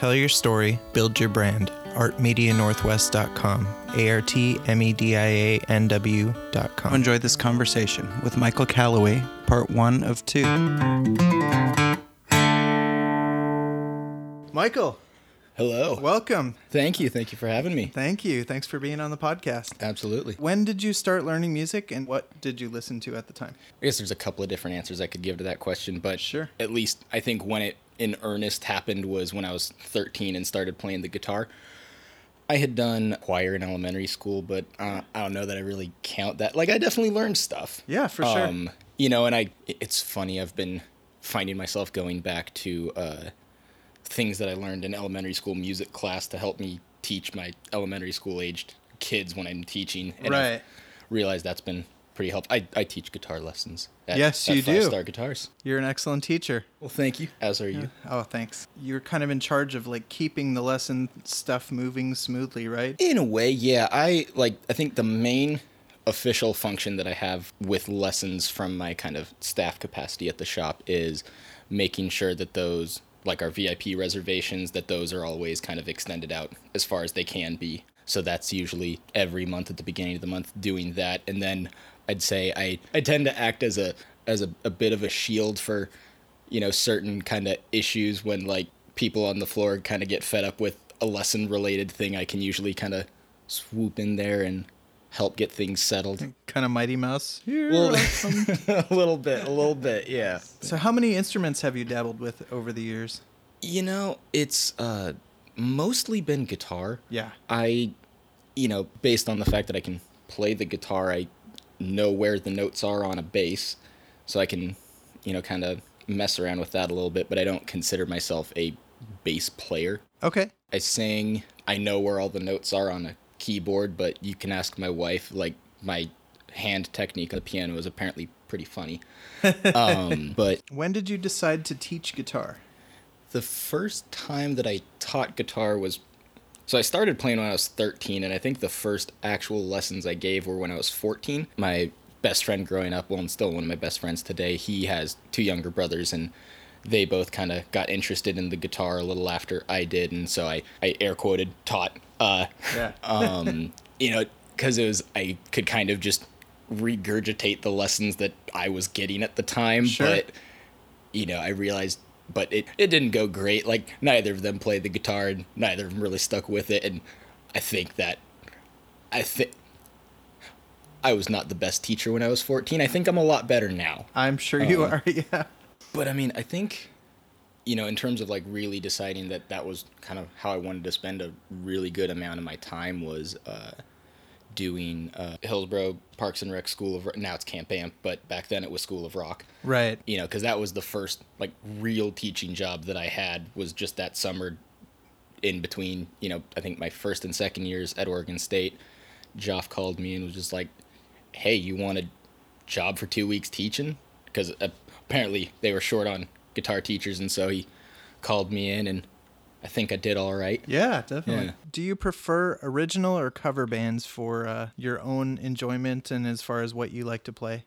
Tell your story, build your brand. artmedianorthwest.com. A R T M E D I A N W.com. Enjoy this conversation with Michael Calloway, part one of two. Michael, Hello. welcome. Thank you. Thank you for having me. Thank you. Thanks for being on the podcast. Absolutely. When did you start learning music and what did you listen to at the time? I guess there's a couple of different answers I could give to that question, but Sure. at least I think when it in earnest happened was when I was 13 and started playing the guitar. I had done choir in elementary school, but uh, I don't know that I really count that. Like I definitely learned stuff. Yeah, for sure. Um, you know, and I it's funny I've been finding myself going back to uh, things that I learned in elementary school music class to help me teach my elementary school aged kids when I'm teaching. And I've Right. realized that's been pretty helpful. I, I teach guitar lessons. At, Yes, you do. Star Guitars. You're an excellent teacher. Well, thank you. As are you. Oh, thanks. You're kind of in charge of like keeping the lesson stuff moving smoothly, right? In a way, yeah. I like. I think the main official function that I have with lessons from my kind of staff capacity at the shop is making sure that those, like our VIP reservations, that those are always kind of extended out as far as they can be. So that's usually every month at the beginning of the month doing that, and then I'd say I I tend to act as a as a, a bit of a shield for you know certain kind of issues when like people on the floor kind of get fed up with a lesson related thing i can usually kind of swoop in there and help get things settled Kind of Mighty Mouse. Here well I a little bit a little bit yeah so, how many instruments have you dabbled with over the years? you know it's uh mostly been guitar Yeah. I, you know, based on the fact that I can play the guitar, I know where the notes are on a bass, so I can, you know, kind of mess around with that a little bit. But I don't consider myself a bass player. Okay. I sing. I know where all the notes are on a keyboard, but you can ask my wife. Like my hand technique on the piano is apparently pretty funny. um, but When did you decide to teach guitar? the first time that I taught guitar was so I started playing when I was 13 and I think the first actual lessons I gave were when I was 14. My best friend growing up, well and still one of my best friends today, he has two younger brothers and they both kind of got interested in the guitar a little after I did and so I I air quoted taught uh Yeah. um, you know, because it was I could kind of just regurgitate the lessons that I was getting at the time, Sure. but you know, I realized, but it it didn't go great. Like neither of them played the guitar, and neither of them really stuck with it, and I think that I think. I was not the best teacher when I was 14. I think I'm a lot better now. I'm sure you Uh, are. Yeah. But I mean, I think, you know, in terms of like really deciding that that was kind of how I wanted to spend a really good amount of my time was uh, doing uh, Hillsboro Parks and Rec School of now it's Camp Amp, but back then it was School of Rock. Right. You know, because that was the first like real teaching job that I had was just that summer in between. You know, I think my first and second years at Oregon State. Joff called me and was just like, "Hey, you want a job for two weeks teaching?" Because apparently they were short on guitar teachers, and so he called me in, and I think I did all right. Yeah, definitely. Yeah. Do you prefer original or cover bands for uh, your own enjoyment and as far as what you like to play?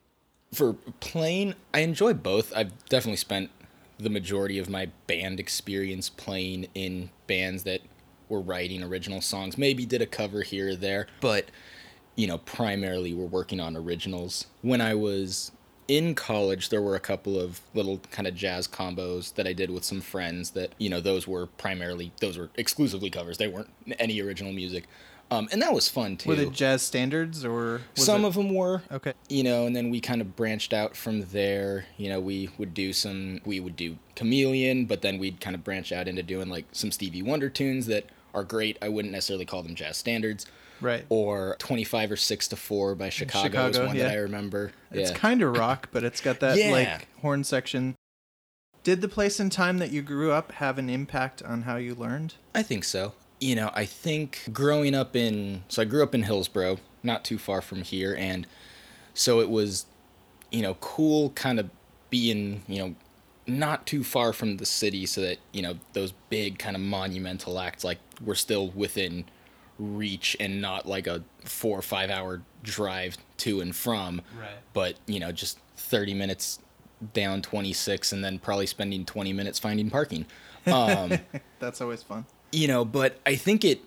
For playing, I enjoy both. I've definitely spent the majority of my band experience playing in bands that were writing original songs. Maybe did a cover here or there, but you know, primarily we're working on originals. When I was in college, there were a couple of little kind of jazz combos that I did with some friends that, you know, those were primarily, those were exclusively covers. They weren't any original music. Um, and that was fun too. Were the jazz standards or Some it- of them were Okay. you know and then we kind of branched out from there you know we would do some we would do chameleon but then we'd kind of branch out into doing like some stevie wonder tunes that are great i wouldn't necessarily call them jazz standards Right. or 25 or 6 to 4 by chicago, is one yeah. that i remember It's yeah kind of rock, but it's got that Yeah. like horn section. Did the place and time that you grew up have an impact on how you learned? I think so. You know, I think growing up in so I grew up in Hillsboro, not too far from here, and so it was, you know, cool kind of being, you know, not too far from the city so that, you know, those big kind of monumental acts like were still within reach and not like a four or five hour drive to and from. Right. But, you know, just 30 minutes down 26 and then probably spending 20 minutes finding parking. Um, That's always fun. you know, but I think it,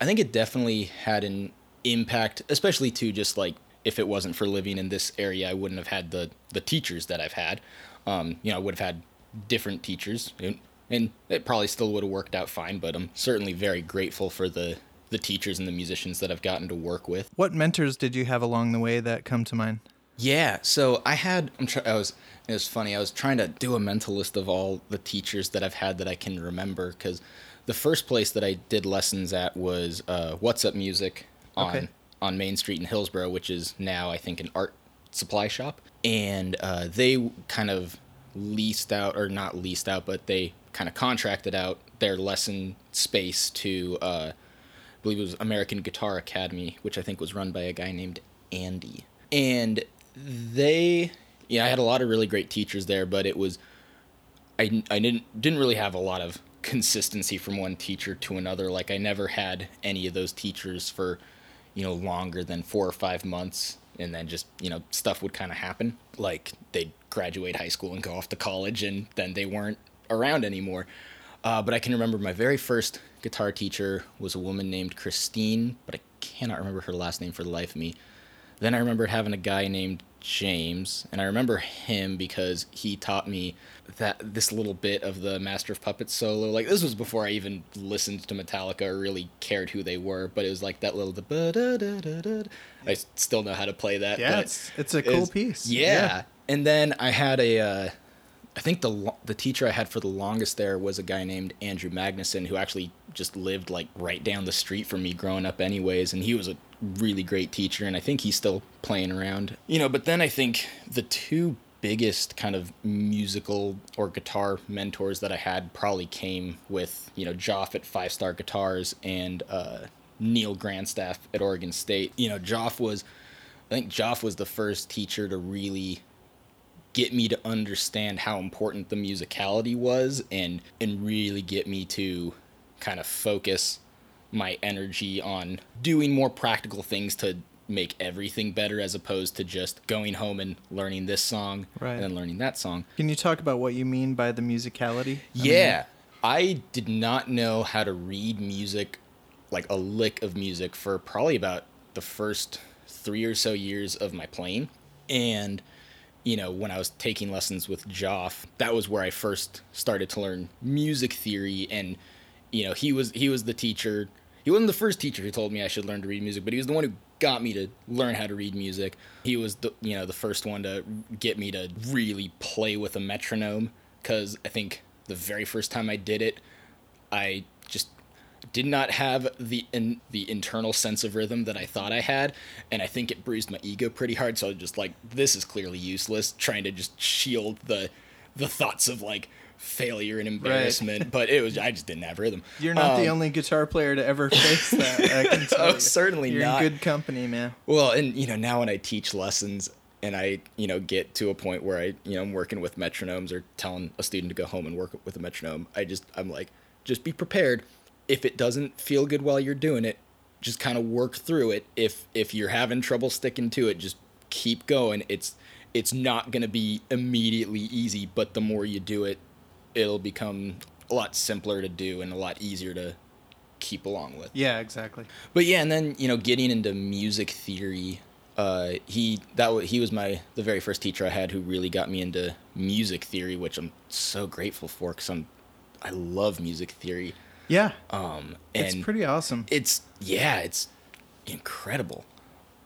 I think it definitely had an impact, especially to just like if it wasn't for living in this area, I wouldn't have had the the teachers that I've had. Um, you know, I would have had different teachers, and, and it probably still would have worked out fine. But I'm certainly very grateful for the the teachers and the musicians that I've gotten to work with. What mentors did you have along the way that come to mind? Yeah, so I had I'm try, I was it was funny. I was trying to do a mental list of all the teachers that I've had that I can remember cuz the first place that I did lessons at was uh, What's Up Music on Okay. on Main Street in Hillsboro, which is now I think an art supply shop, and uh, they kind of leased out or not leased out, but they kind of contracted out their lesson space to uh, believe it was American Guitar Academy, which I think was run by a guy named Andy. And they, yeah, I had a lot of really great teachers there, but it was, I, I didn't didn't really have a lot of consistency from one teacher to another. Like I never had any of those teachers for, you know, longer than four or five months, and then just you know stuff would kind of happen. Like they'd graduate high school and go off to college, and then they weren't around anymore. Uh, but I can remember my very first guitar teacher was a woman named Christine, but I cannot remember her last name for the life of me. Then I remember having a guy named James, and I remember him because he taught me that this little bit of the Master of Puppets solo. Like this was before I even listened to Metallica or really cared who they were, but it was like that little the. I still know how to play that. Yeah, it's it's a cool piece. Yeah. And then I had a, uh, I think the the teacher I had for the longest there was a guy named Andrew Magnuson who actually just lived like right down the street from me growing up, anyways. And he was a really great teacher, and I think he's still playing around. You know, but then I think the two biggest kind of musical or guitar mentors that I had probably came with you know Joff at Five Star Guitars and uh, Neil Grandstaff at Oregon State. You know, Joff was. I think Joff was the first teacher to really get me to understand how important the musicality was and and really get me to kind of focus my energy on doing more practical things to make everything better as opposed to just going home and learning this song Right. and then learning that song. Can you talk about what you mean by the musicality? I mean, Yeah. I did not know how to read music, like a lick of music, for probably about the first three or so years of my playing. And, you know, when I was taking lessons with Joff, that was where I first started to learn music theory. And, you know, he was he was the teacher. He wasn't the first teacher who told me I should learn to read music, but he was the one who got me to learn how to read music. He was the you know the first one to get me to really play with a metronome because I think the very first time I did it, I did not have the in, the internal sense of rhythm that I thought I had, and I think it bruised my ego pretty hard. So I was just like, this is clearly useless. Trying to just shield the the thoughts of like failure and embarrassment, but it was I just didn't have rhythm. You're not the Um, only guitar player to ever face that. I can tell Oh, you. certainly You're not. in good company, man. Well, and you know, now when I teach lessons and I, you know, get to a point where I, you know, I'm working with metronomes or telling a student to go home and work with a metronome, I just I'm like, just be prepared. If it doesn't feel good while you're doing it, just kind of work through it. If if you're having trouble sticking to it, just keep going. It's it's not going to be immediately easy, but the more you do it, it'll become a lot simpler to do and a lot easier to keep along with. Yeah, exactly. But yeah, and then you know, getting into music theory, uh, he that was he was my the very first teacher I had who really got me into music theory, which I'm so grateful for because I'm I love music theory. Yeah, Um, it's pretty awesome. It's yeah, it's incredible.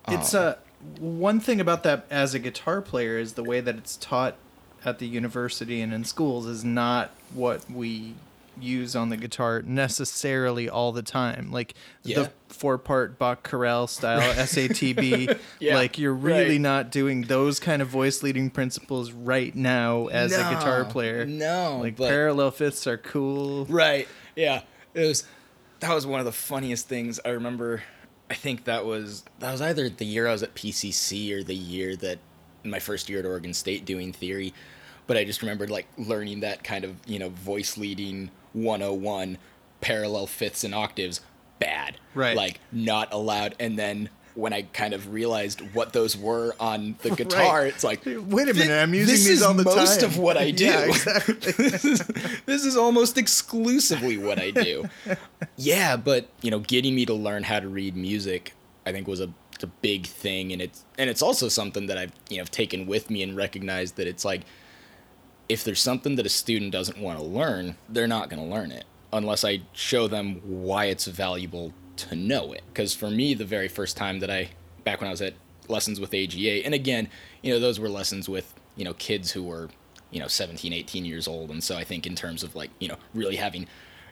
It's Um, uh, one thing about that as a guitar player is the way that it's taught at the university and in schools is not what we use on the guitar necessarily all the time. Like Yeah. the four part Bach chorale style SATB. Yeah, like you're really right. not doing those kind of voice leading principles right now as a guitar player. no, Like parallel fifths are cool. Right. Yeah. It was that was one of the funniest things I remember. I think that was that was either the year I was at PCC or the year that my first year at Oregon State doing theory. But I just remembered like learning that kind of, you know, voice leading 101 parallel fifths and octaves bad. Right. Like not allowed and then when I kind of realized what those were on the guitar, Right. it's like, Wait a minute, I'm using this these is all the most time. of what I do. Yeah, exactly. this, is, this is almost exclusively what I do. yeah, but you know, getting me to learn how to read music, I think was a, a big thing, and it's and it's also something that I've you know taken with me and recognized that it's like if there's something that a student doesn't want to learn, they're not going to learn it unless I show them why it's valuable to know it. Because for me, the very first time that I, back when I was at lessons with AGA, and again, you know, those were lessons with, you know, kids who were, you know, 17, 18 years old. And so I think in terms of like, you know, really having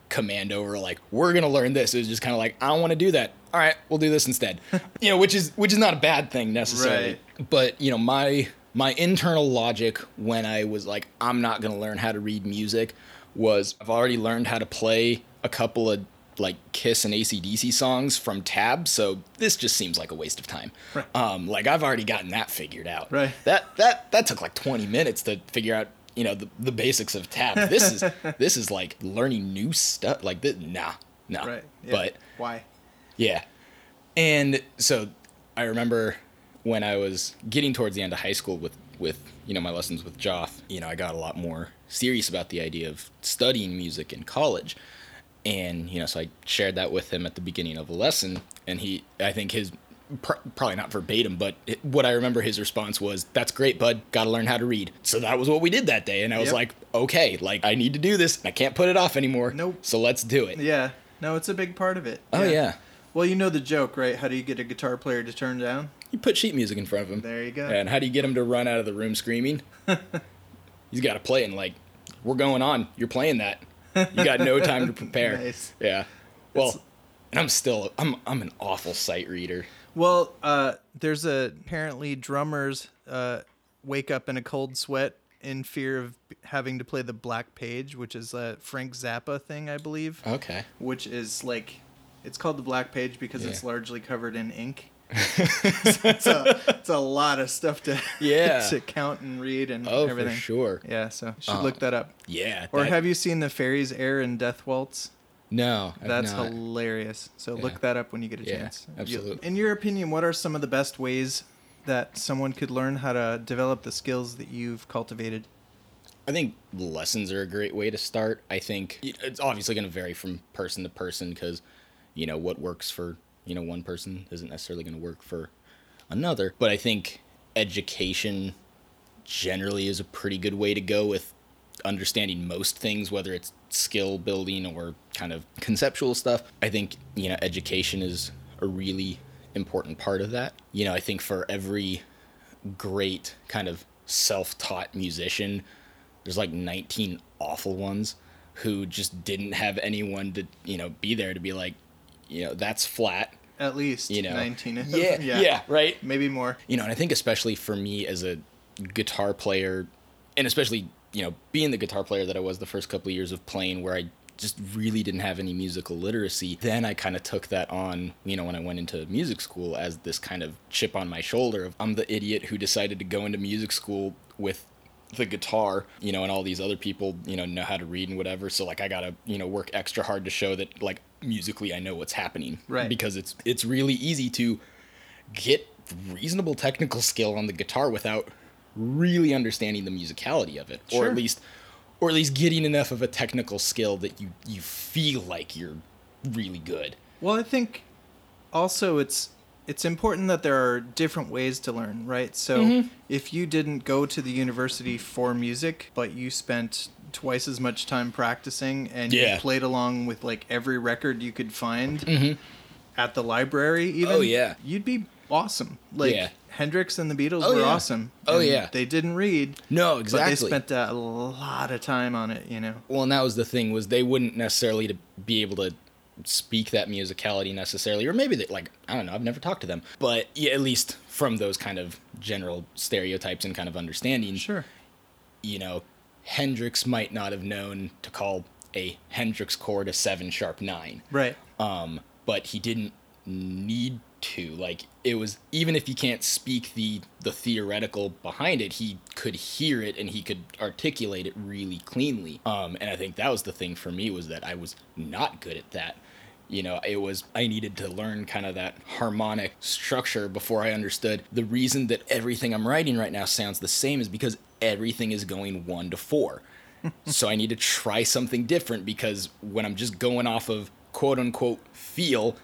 command over like we're gonna learn this it was just kind of like i don't want to do that all right we'll do this instead you know which is which is not a bad thing necessarily but you know my my internal logic when i was like i'm not gonna learn how to read music was i've already learned how to play a couple of like kiss and acdc songs from tab so this just seems like a waste of time Right. um like i've already gotten that figured out Right. that that that took like 20 minutes to figure out you know the, the basics of tab this is this is like learning new stuff like this nah no Right. yeah. but why? yeah and so i remember when i was getting towards the end of high school with with you know my lessons with joff you know i got a lot more serious about the idea of studying music in college and you know so i shared that with him at the beginning of the lesson and he i think his pr- probably not verbatim but it, what i remember his response was that's great bud gotta learn how to read so that was what we did that day and i was Yep. like okay like i need to do this i can't put it off anymore Nope. so let's do it Yeah. No, it's a big part of it. oh yeah Well, you know the joke, right? How do you get a guitar player to turn down? you put sheet music in front of him There you go. And how do you get him to run out of the room screaming? He's got to play and like, we're going on. You're playing that. You got no time to prepare. Nice. Yeah. Well, It's- I'm still I'm I'm an awful sight reader. Well, uh, there's a apparently drummers uh, wake up in a cold sweat in fear of having to play the black page, which is a Frank Zappa thing, I believe. Okay. Which is like, it's called the black page because it's largely covered in ink. It's, a, it's a lot of stuff to Yeah. to count and read and Oh, everything. for sure. Yeah, so you should Uh, look that up. Yeah. Or that- have you seen the Faerie's Aire and Death Waltz? No. I've That's not. hilarious. So Yeah. look that up when you get a Yeah, chance. You- absolutely. in your opinion, what are some of the best ways that someone could learn how to develop the skills that you've cultivated? I think lessons are a great way to start. I think it's obviously going to vary from person to person because, you know, what works for, you know, one person isn't necessarily going to work for another. But I think education generally is a pretty good way to go with understanding most things, whether it's skill building or kind of conceptual stuff. I think, you know, education is a really important part of that. You know, I think for every great kind of self-taught musician there's like 19 awful ones who just didn't have anyone to you know be there to be like you know that's flat At least you know 19. of- yeah, yeah right Maybe more. you know and i think especially for me as a guitar player and especially you know being the guitar player that i was the first couple of years of playing where i just really didn't have any musical literacy then i kind of took that on you know when i went into music school as this kind of chip on my shoulder of i'm the idiot who decided to go into music school with the guitar you know and all these other people you know know how to read and whatever. So like i gotta you know work extra hard to show that like musically i know what's happening. Right. because it's it's really easy to get reasonable technical skill on the guitar without really understanding the musicality of it. Or at least or at least getting enough of a technical skill that you you feel like you're really good. Well, I think also it's it's important that there are different ways to learn, right? So Mm-hmm. if you didn't go to the university for music, but you spent twice as much time practicing and Yeah. you played along with like every record you could find at the library even Mm-hmm. Oh, yeah. you'd be awesome like Yeah. hendrix and the beatles Oh, were yeah. awesome Oh, yeah. they didn't read no but exactly they spent a lot of time on it you know well and that was the thing was they wouldn't necessarily to be able to speak that musicality necessarily or maybe they like i don't know i've never talked to them but yeah, at least from those kind of general stereotypes and kind of understanding sure you know hendrix might not have known to call a hendrix chord a seven sharp nine right um, but he didn't need to. Like it was even if you can't speak the the theoretical behind it, he could hear it and he could articulate it really cleanly. Um, and I think that was the thing for me was that I was not good at that. You know, it was, I needed to learn kind of that harmonic structure before I understood the reason that everything I'm writing right now sounds the same is because everything is going one to four. so I need to try something different because when I'm just going off of quote unquote feel,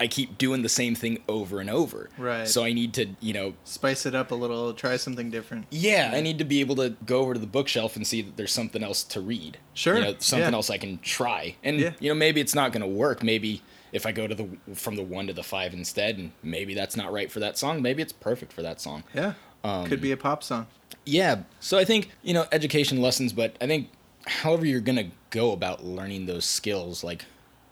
I keep doing the same thing over and over. Right. So I need to, you know, Spice it up a little, try something different. yeah, I need to be able to go over to the bookshelf and see that there's something else to read. Sure, You know, something yeah. else I can try. And Yeah. you know, maybe it's not going to work. Maybe if I go to the from the 1 to the 5 instead and maybe that's not right for that song, maybe it's perfect for that song. Yeah. Um, Could be a pop song. Yeah. So I think, you know, education lessons, but I think however you're going to go about learning those skills, like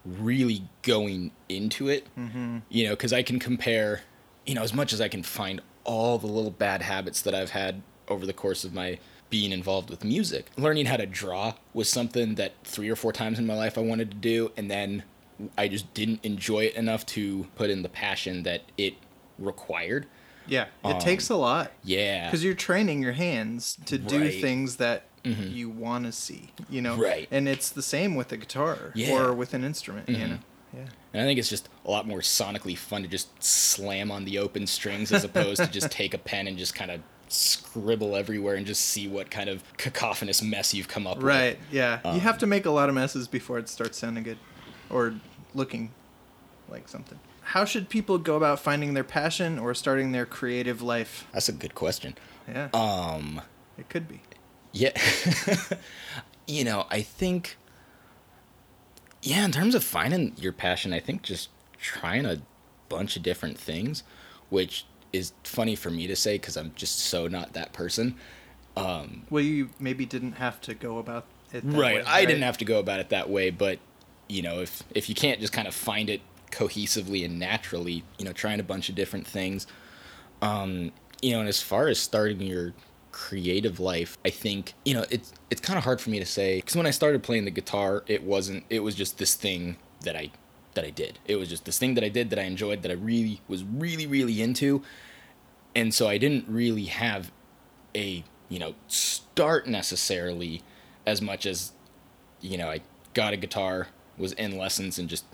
really going into it, Mm-hmm. you know, because I can compare, you know, as much as I can find all the little bad habits that I've had over the course of my being involved with music. Learning how to draw was something that three or four times in my life I wanted to do, and then I just didn't enjoy it enough to put in the passion that it required. Yeah. It Um, takes a lot. Yeah. Because you're training your hands to do Right. things that you want to see, you know? Right. And it's the same with a guitar Yeah. Mm-hmm. or with an instrument, you know? Yeah. And I think it's just a lot more sonically fun to just slam on the open strings as opposed to just take a pen and just kind of scribble everywhere and just see what kind of cacophonous mess you've come up with. Right. Yeah. Um, you have to make a lot of messes before it starts sounding good or looking like something. How should people go about finding their passion or starting their creative life? That's a good question. Yeah. Um, it could be. Yeah. you know, I think, yeah, in terms of finding your passion, I think just trying a bunch of different things, which is funny for me to say because I'm just so not that person. Um, Well, you maybe didn't have to go about it that right. way, I didn't have to go about it that way, but you know, if if you can't just kind of find it cohesively and naturally, you know, trying a bunch of different things. Um, you know, and as far as starting your creative life, I think, you know, it's it's kind of hard for me to say cuz when I started playing the guitar, it wasn't it was just this thing that I that I did. It was just this thing that I did that I enjoyed that I really was really really into. And so I didn't really have a, you know, start necessarily as much as you know, I got a guitar, was in lessons and just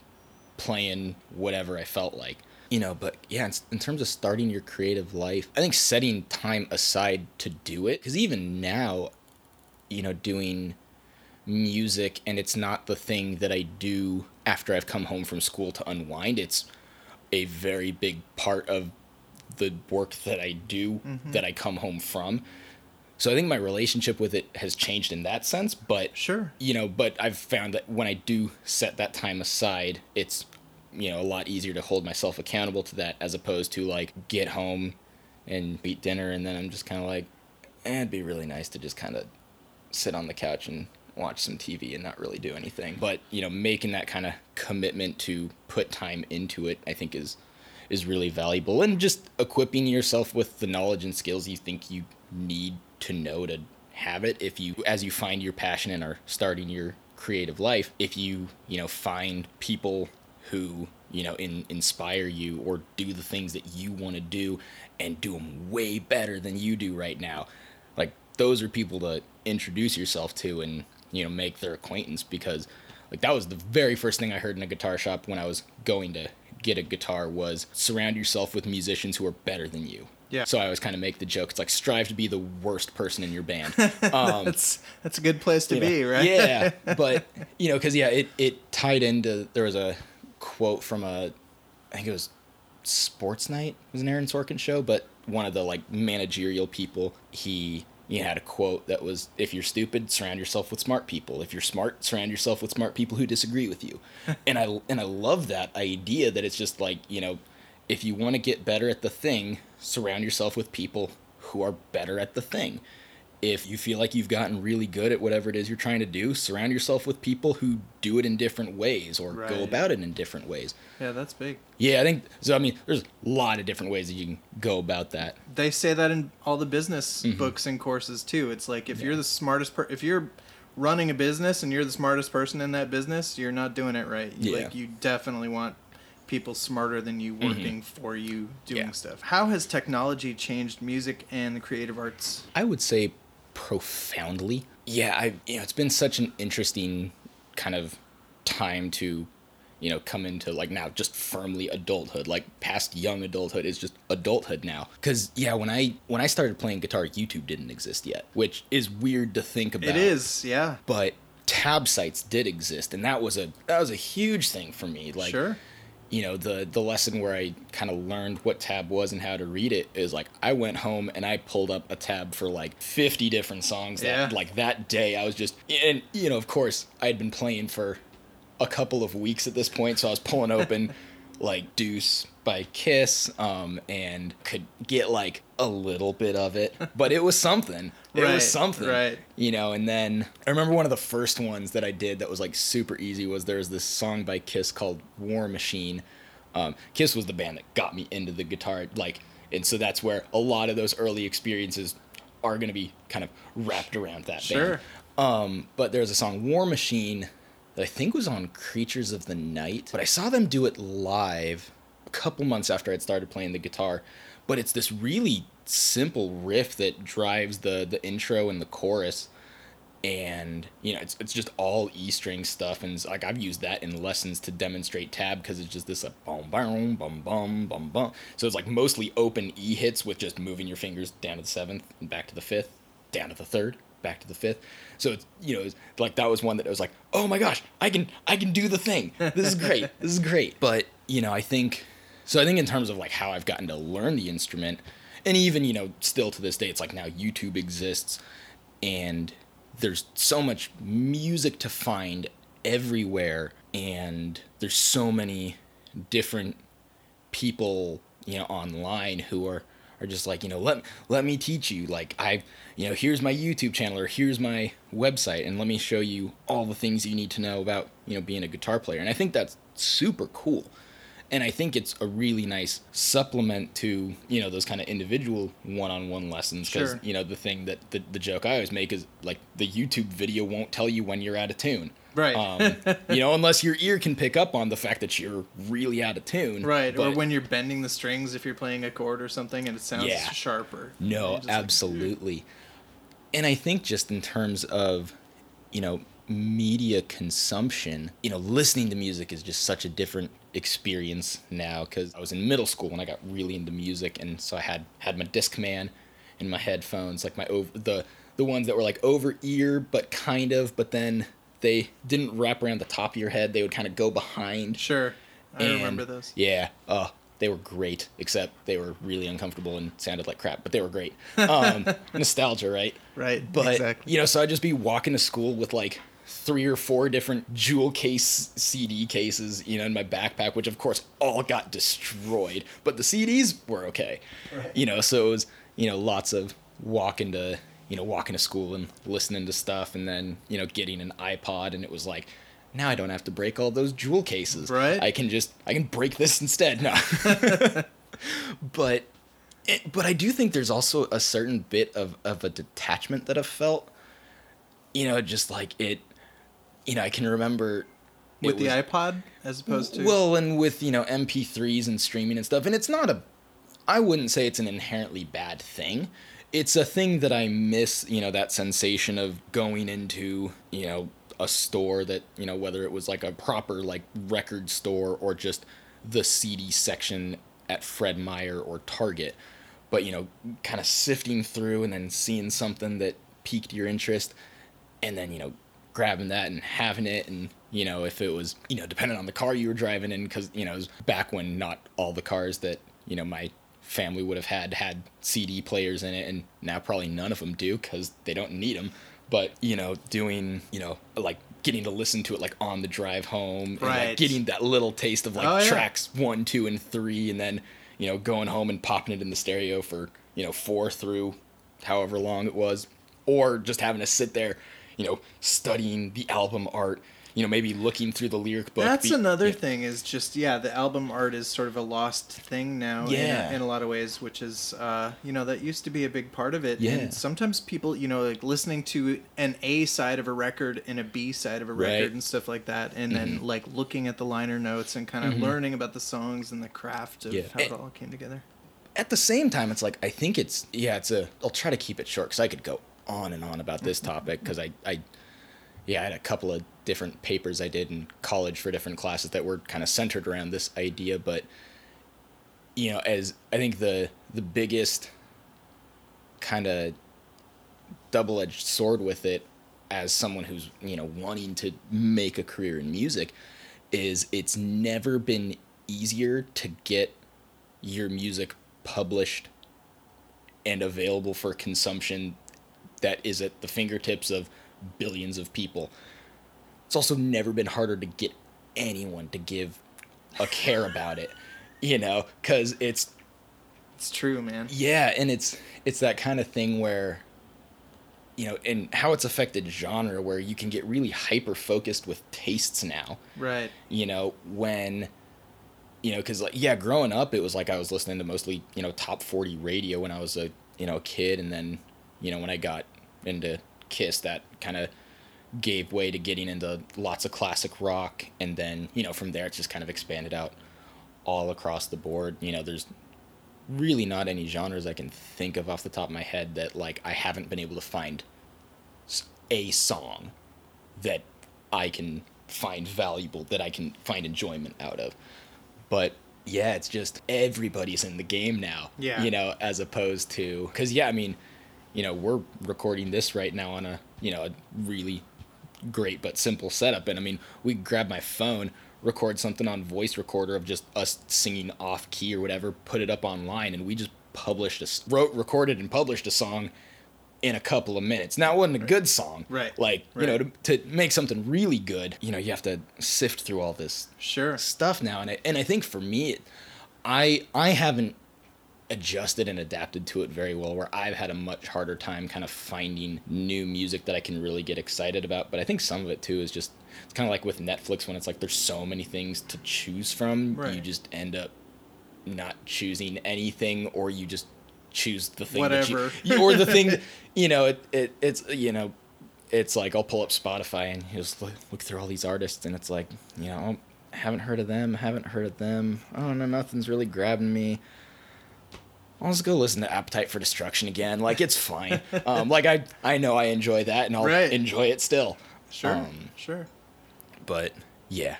playing whatever I felt like. You know, but yeah, in, in terms of starting your creative life, I think setting time aside to do it, because even now, you know, doing music and it's not the thing that I do after I've come home from school to unwind. It's a very big part of the work that I do mm-hmm. that I come home from. So I think my relationship with it has changed in that sense, but Sure. you know, but I've found that when I do set that time aside, it's you know a lot easier to hold myself accountable to that as opposed to like get home and eat dinner and then I'm just kind of like, eh, it'd be really nice to just kind of sit on the couch and watch some TV and not really do anything. But you know, making that kind of commitment to put time into it, I think is is really valuable, and just equipping yourself with the knowledge and skills you think you need to know to have it. If you, as you find your passion and are starting your creative life, if you you know find people who you know in, inspire you or do the things that you want to do and do them way better than you do right now like those are people to introduce yourself to and you know make their acquaintance because like that was the very first thing i heard in a guitar shop when i was going to get a guitar was surround yourself with musicians who are better than you Yeah. so i always kind of make the joke it's like strive to be the worst person in your band um, That's that's a good place to you know, be, right? Yeah, but you know, because yeah, it it tied into. There was a quote from a, I think it was Sports Night. It was an Aaron Sorkin show, but one of the like managerial people. He he had a quote that was, "If you're stupid, surround yourself with smart people. If you're smart, surround yourself with smart people who disagree with you." and I and I love that idea that it's just like you know, if you want to get better at the thing, surround yourself with people who are better at the thing if you feel like you've gotten really good at whatever it is you're trying to do, surround yourself with people who do it in different ways or go about it in different ways. Yeah, that's big. Yeah, I think so. I mean, there's a lot of different ways that you can go about that. They say that in all the business Mm-hmm. books and courses too. It's like if you're the smartest per- if you're running a business and you're the smartest person in that business, you're not doing it right. Yeah. Like you definitely want people smarter than you working for you doing Mm-hmm. Yeah. stuff. How has technology changed music and the creative arts? I would say profoundly. Yeah, I you know, it's been such an interesting kind of time to you know, come into like now just firmly adulthood, like past young adulthood is just adulthood now. Cause yeah, when I when I started playing guitar, YouTube didn't exist yet, which is weird to think about. It is, yeah. But tab sites did exist, and that was a that was a huge thing for me. Like sure. You know the the lesson where I kind of learned what tab was and how to read it is like I went home and I pulled up a tab for like 50 different songs that Yeah. like that day I was just and you know of course I had been playing for a couple of weeks at this point so I was pulling open like Deuce by Kiss um and could get like a little bit of it but it was something it Right, was something right. you know and then i remember one of the first ones that i did that was like super easy was there was this song by kiss called war machine um, kiss was the band that got me into the guitar like and so that's where a lot of those early experiences are going to be kind of wrapped around that Sure. band um, but there's a song war machine that i think was on creatures of the night but i saw them do it live a couple months after i'd started playing the guitar but it's this really simple riff that drives the the intro and the chorus. And you know it's, it's just all e string stuff. And like i've used that in lessons to demonstrate tab because it's just this like bum bum bum bum bum bum. So it's like mostly open e hits with just moving your fingers down to the seventh and back to the fifth down to the third back to the fifth. So it's you know it's like that was one that I was like oh my gosh i can i can do the thing. This is great. This is great. But you know i think so i think in terms of like how i've gotten to learn the instrument and even you know still to this day it's like now youtube exists and there's so much music to find everywhere and there's so many different people you know online who are are just like you know let let me teach you like i you know here's my youtube channel or here's my website and let me show you all the things you need to know about you know being a guitar player. And i think that's super cool and i think it's a really nice supplement to you know those kind of individual one-on-one lessons because Sure. you know the thing that the, the joke i always make is like the youtube video won't tell you when you're out of tune Right. um, you know unless your ear can pick up on the fact that you're really out of tune Right, or when you're bending the strings if you're playing a chord or something and it sounds Yeah. sharper. No, You're like, absolutely. and I think just in terms of, you know, media consumption, you know, listening to music is just such a different experience now because I was in middle school when I got really into music, and so I had had my Discman and my headphones, like my over the the ones that were like over ear, but kind of, but then they didn't wrap around the top of your head; they would kind of go behind. Sure, I And, remember those. Yeah. Oh, they were great, except they were really uncomfortable and sounded like crap, but they were great. Um, nostalgia, right? Right, But, exactly. you know, so I'd just be walking to school with like three or four different jewel case CD cases, you know, in my backpack, which of course all got destroyed, but the CDs were okay. You know, so it was, you know, lots of walking to, you know, walking to school and listening to stuff and then, you know, getting an iPod and it was like, now I don't have to break all those jewel cases. Right. I can just I can break this instead. No. but it, but I do think there's also a certain bit of of a detachment that I've felt. You know, just like it. You know, I can remember it With the was- iPod as opposed to well, and with you know MP3s and streaming and stuff, and it's not a. I wouldn't say it's an inherently bad thing. It's a thing that I miss. You know that sensation of going into you know a store that you know whether it was like a proper like record store or just the CD section at Fred Meyer or Target, but you know kind of sifting through and then seeing something that piqued your interest and then you know grabbing that and having it and you know if it was you know depending on the car you were driving in because you know it was back when not all the cars that you know my family would have had had cd players in it and now probably none of them do because they don't need them but you know doing you know like getting to listen to it like on the drive home and Right. like getting that little taste of like Oh, yeah. tracks one two and three and then you know going home and popping it in the stereo for you know four through however long it was or just having to sit there you know studying the album art you know maybe looking through the lyric book That's be- another thing. Is just yeah, the album art is sort of a lost thing now. in- Yeah. In, a lot of ways, which is uh, you know that used to be a big part of it. Yeah. And sometimes people, you know, like listening to an A side of a record and a B side of a record Right. and stuff like that, and then like looking at the liner notes and kind of learning about the songs and the craft of Yeah. how it all came together. at the same time it's like i think it's yeah it's a i'll try to keep it short because i could go on and on about this mm-hmm. topic because I, I yeah i had a couple of different papers I did in college for different classes that were kind of centered around this idea. But you know, as I think the the biggest kind of double edged sword with it, as someone who's you know wanting to make a career in music, is it's never been easier to get your music published and available for consumption that is at the fingertips of billions of people. It's also never been harder to get anyone to give a care about it, you know, cuz it's It's true, man. yeah, and it's it's that kind of thing where you know, and how it's affected genre where you can get really hyper focused with tastes now Right. you know, when, you know, because like yeah, growing up, it was like I was listening to mostly you know top forty radio when I was a you know kid, and then you know when I got into Kiss, that kind of gave way to getting into lots of classic rock, and then you know from there it's just kind of expanded out all across the board. You know, there's really not any genres I can think of off the top of my head that like I haven't been able to find a song that I can find valuable, that I can find enjoyment out of. But yeah, it's just everybody's in the game now. Yeah. You know, as opposed to because yeah, I mean, you know, we're recording this right now on a you know a really great but simple setup, and I mean, we grab my phone, record something on voice recorder of just us singing off key or whatever, put it up online, and we just published a wrote, recorded, and published a song in a couple of minutes. Now it wasn't a good song, Right. Like you know, to, to make something really good, you know, you have to sift through all this Sure. stuff now, and I, and I think for me, it, I I haven't adjusted and adapted to it very well. Where I've had a much harder time kind of finding new music that I can really get excited about. But I think some of it too is just it's kind of like with Netflix when it's like there's so many things to choose from, right. you just end up not choosing anything, or you just choose the thing Whatever. that you, or the thing that, you know it, it it's you know it's like I'll pull up Spotify and you just look, look through all these artists and it's like you know I haven't heard of them, haven't heard of them. Oh no, nothing's really grabbing me. I'll just go listen to Appetite for Destruction again. Like it's fine. um, like I I know I enjoy that and I'll Right. enjoy it still. Sure. Um, sure. but yeah,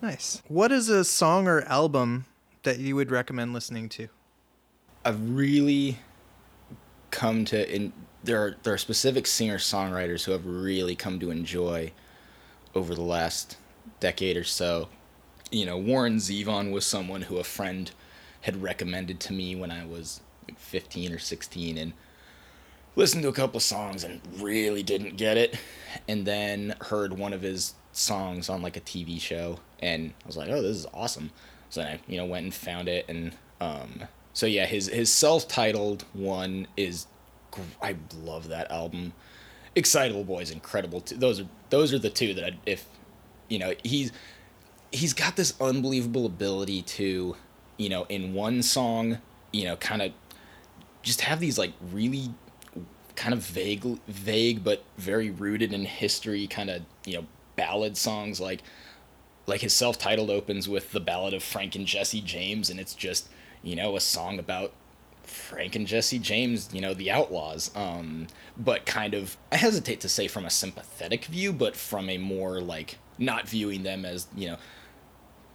Nice. What is a song or album that you would recommend listening to? I've really come to in there are there are specific singer songwriters who have really come to enjoy over the last decade or so. You know, Warren Zevon was someone who a friend had recommended to me when I was like 15 or 16 and listened to a couple of songs and really didn't get it and then heard one of his songs on like a TV show and I was like, "Oh, this is awesome." So then I, you know, went and found it and um so yeah, his his self-titled one is I love that album. Excitable Boy is incredible too. Those are those are the two that I, if you know, he's he's got this unbelievable ability to, you know, in one song, you know, kind of just have these like really kind of vague vague but very rooted in history kind of, you know, ballad songs like like his self-titled opens with the ballad of Frank and Jesse James and it's just, you know, a song about Frank and Jesse James, you know, the outlaws. Um, but kind of, I hesitate to say from a sympathetic view, but from a more like not viewing them as, you know,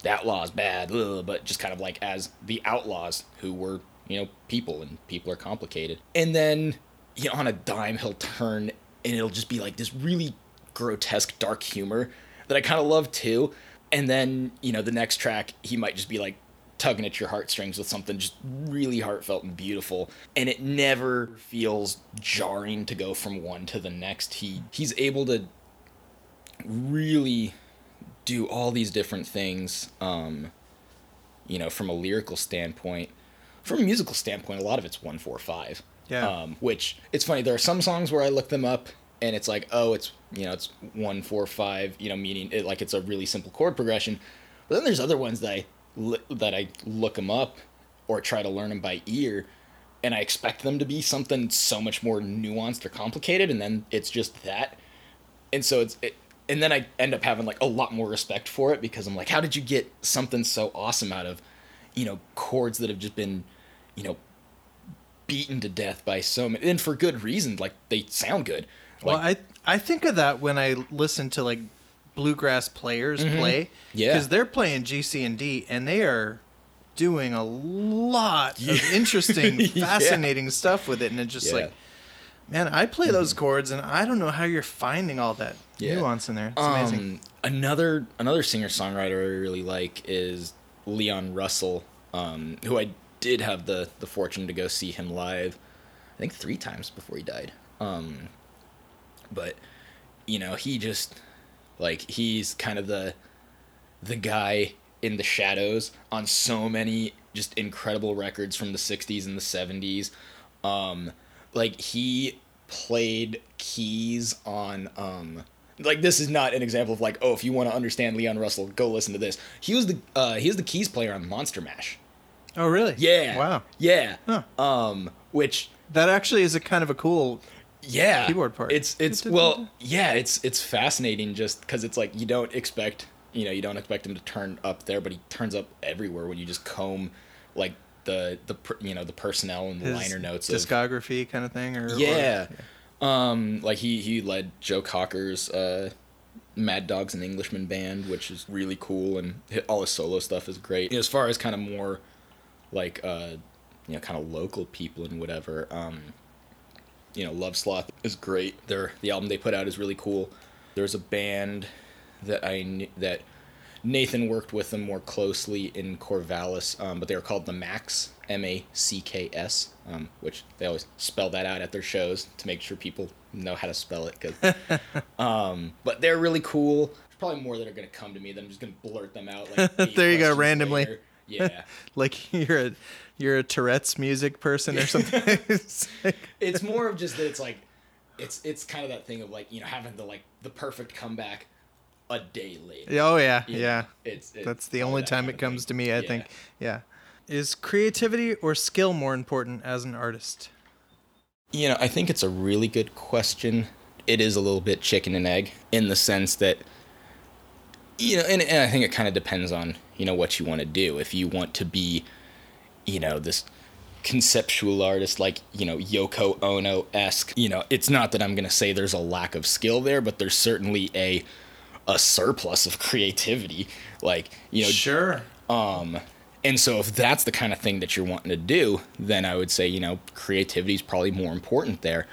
the outlaws bad, ugh, but just kind of like as the outlaws who were, you know, people and people are complicated. And then, you know, on a dime, he'll turn and it'll just be like this really grotesque dark humor that I kind of love too. And then, you know, the next track, he might just be like tugging at your heartstrings with something just really heartfelt and beautiful. And it never feels jarring to go from one to the next. He he's able to really do all these different things um you know from a lyrical standpoint. From a musical standpoint a lot of it's 145 Yeah. um which it's funny there are some songs where i look them up and it's like oh it's you know it's 145 you know meaning it like it's a really simple chord progression. But then there's other ones that i li- that i look them up or try to learn them by ear and i expect them to be something so much more nuanced or complicated and then it's just that. And so it's it, and then I end up having like a lot more respect for it because I'm like, how did you get something so awesome out of, you know, chords that have just been, you know, beaten to death by so many, and for good reason. Like they sound good. Well, Like, I I think of that when I listen to like bluegrass players play. Mm-hmm. Yeah. because they're playing GC and D, and they are doing a lot of interesting, Yeah. fascinating stuff with it, and it's just Yeah. like, man, I play those chords, and I don't know how you're finding all that Yeah. nuance in there. It's amazing. Um, another another singer songwriter I really like is Leon Russell, um, who I did have the the fortune to go see him live. I think three times before he died. Um, but you know, he just like he's kind of the the guy in the shadows on so many just incredible records from the 60s and the 70s. Um, like he played keys on um like this is not an example of like oh if you want to understand Leon Russell go listen to this. He was the uh he was the keys player on Monster Mash. oh, really? Yeah. Wow. Yeah. Huh. Um which That actually is a kind of a cool. yeah Keyboard part. it's it's well yeah it's it's fascinating just because it's like you don't expect you know you don't expect him to turn up there but he turns up everywhere when you just comb like the the you know the personnel and the His liner notes of discography kind of thing, or or- yeah um like he he led joe cocker's uh mad dogs and englishman band which is really cool and all his solo stuff is great. As far as kind of more like uh you know kind of local people and whatever um you know love sloth is great. Their the album they put out is really cool. There's a band that i that nathan worked with them more closely in corvallis um, but they were called the Macks m-a-c-k-s um, which they always spell that out at their shows to make sure people know how to spell it 'cause- um, but they're really cool there's probably more that are going to come to me that i'm just going to blurt them out like There you go, randomly. later. yeah like you're a you're a Tourette's music person or something. It's more of just that it's like it's it's kind of that thing of like you know having the like the perfect comeback a day later oh yeah, You yeah. it's, it's That's the only that time it comes to me. I Yeah. think. Yeah. Is creativity or skill more important as an artist? you know i think it's a really good question it is a little bit chicken and egg in the sense that you know and, and i think it kind of depends on you know what you want to do if you want to be you know this conceptual artist like you know yoko ono esque you know it's not that i'm going to say there's a lack of skill there but there's certainly a a surplus of creativity like you know Sure. um, and so if that's the kind of thing that you're wanting to do, then I would say, you know, creativity is probably more important there.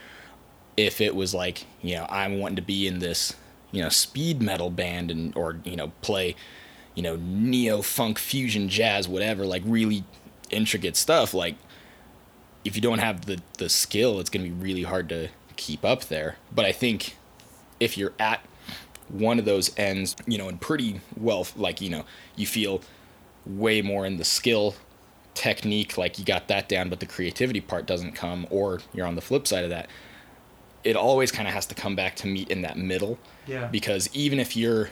If it was like, you know, I'm wanting to be in this, you know, speed metal band and or, you know, play, you know, neo funk fusion jazz, whatever, like really intricate stuff, like if you don't have the the skill, it's going to be really hard to keep up there. But I think if you're at one of those ends, you know, and pretty well, like, you know, you feel way more in the skill technique, like you got that down, but the creativity part doesn't come, or you're on the flip side of that. It always kind of has to come back to meet in that middle. Yeah. Because even if you're,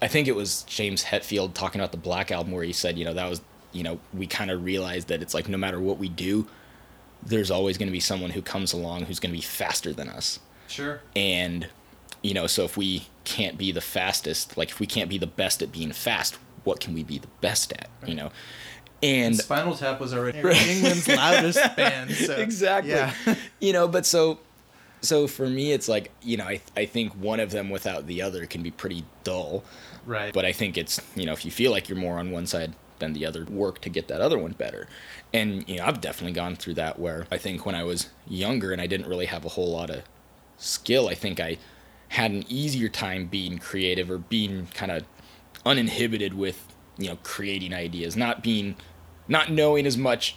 I think it was James Hetfield talking about the Black Album where he said, you know, that was, you know, we kind of realized that it's like no matter what we do, there's always going to be someone who comes along who's going to be faster than us Sure. and you know so if we can't be the fastest like if we can't be the best at being fast what can we be the best at you know and Spinal Tap was already England's loudest band. So, exactly Yeah. you know but so so for me it's like you know I, I think one of them without the other can be pretty dull right. but I think it's you know if you feel like you're more on one side than the other, work to get that other one better. And you know I've definitely gone through that where I think when I was younger and I didn't really have a whole lot of skill, I think I had an easier time being creative or being kind of uninhibited with you know creating ideas, not being not knowing as much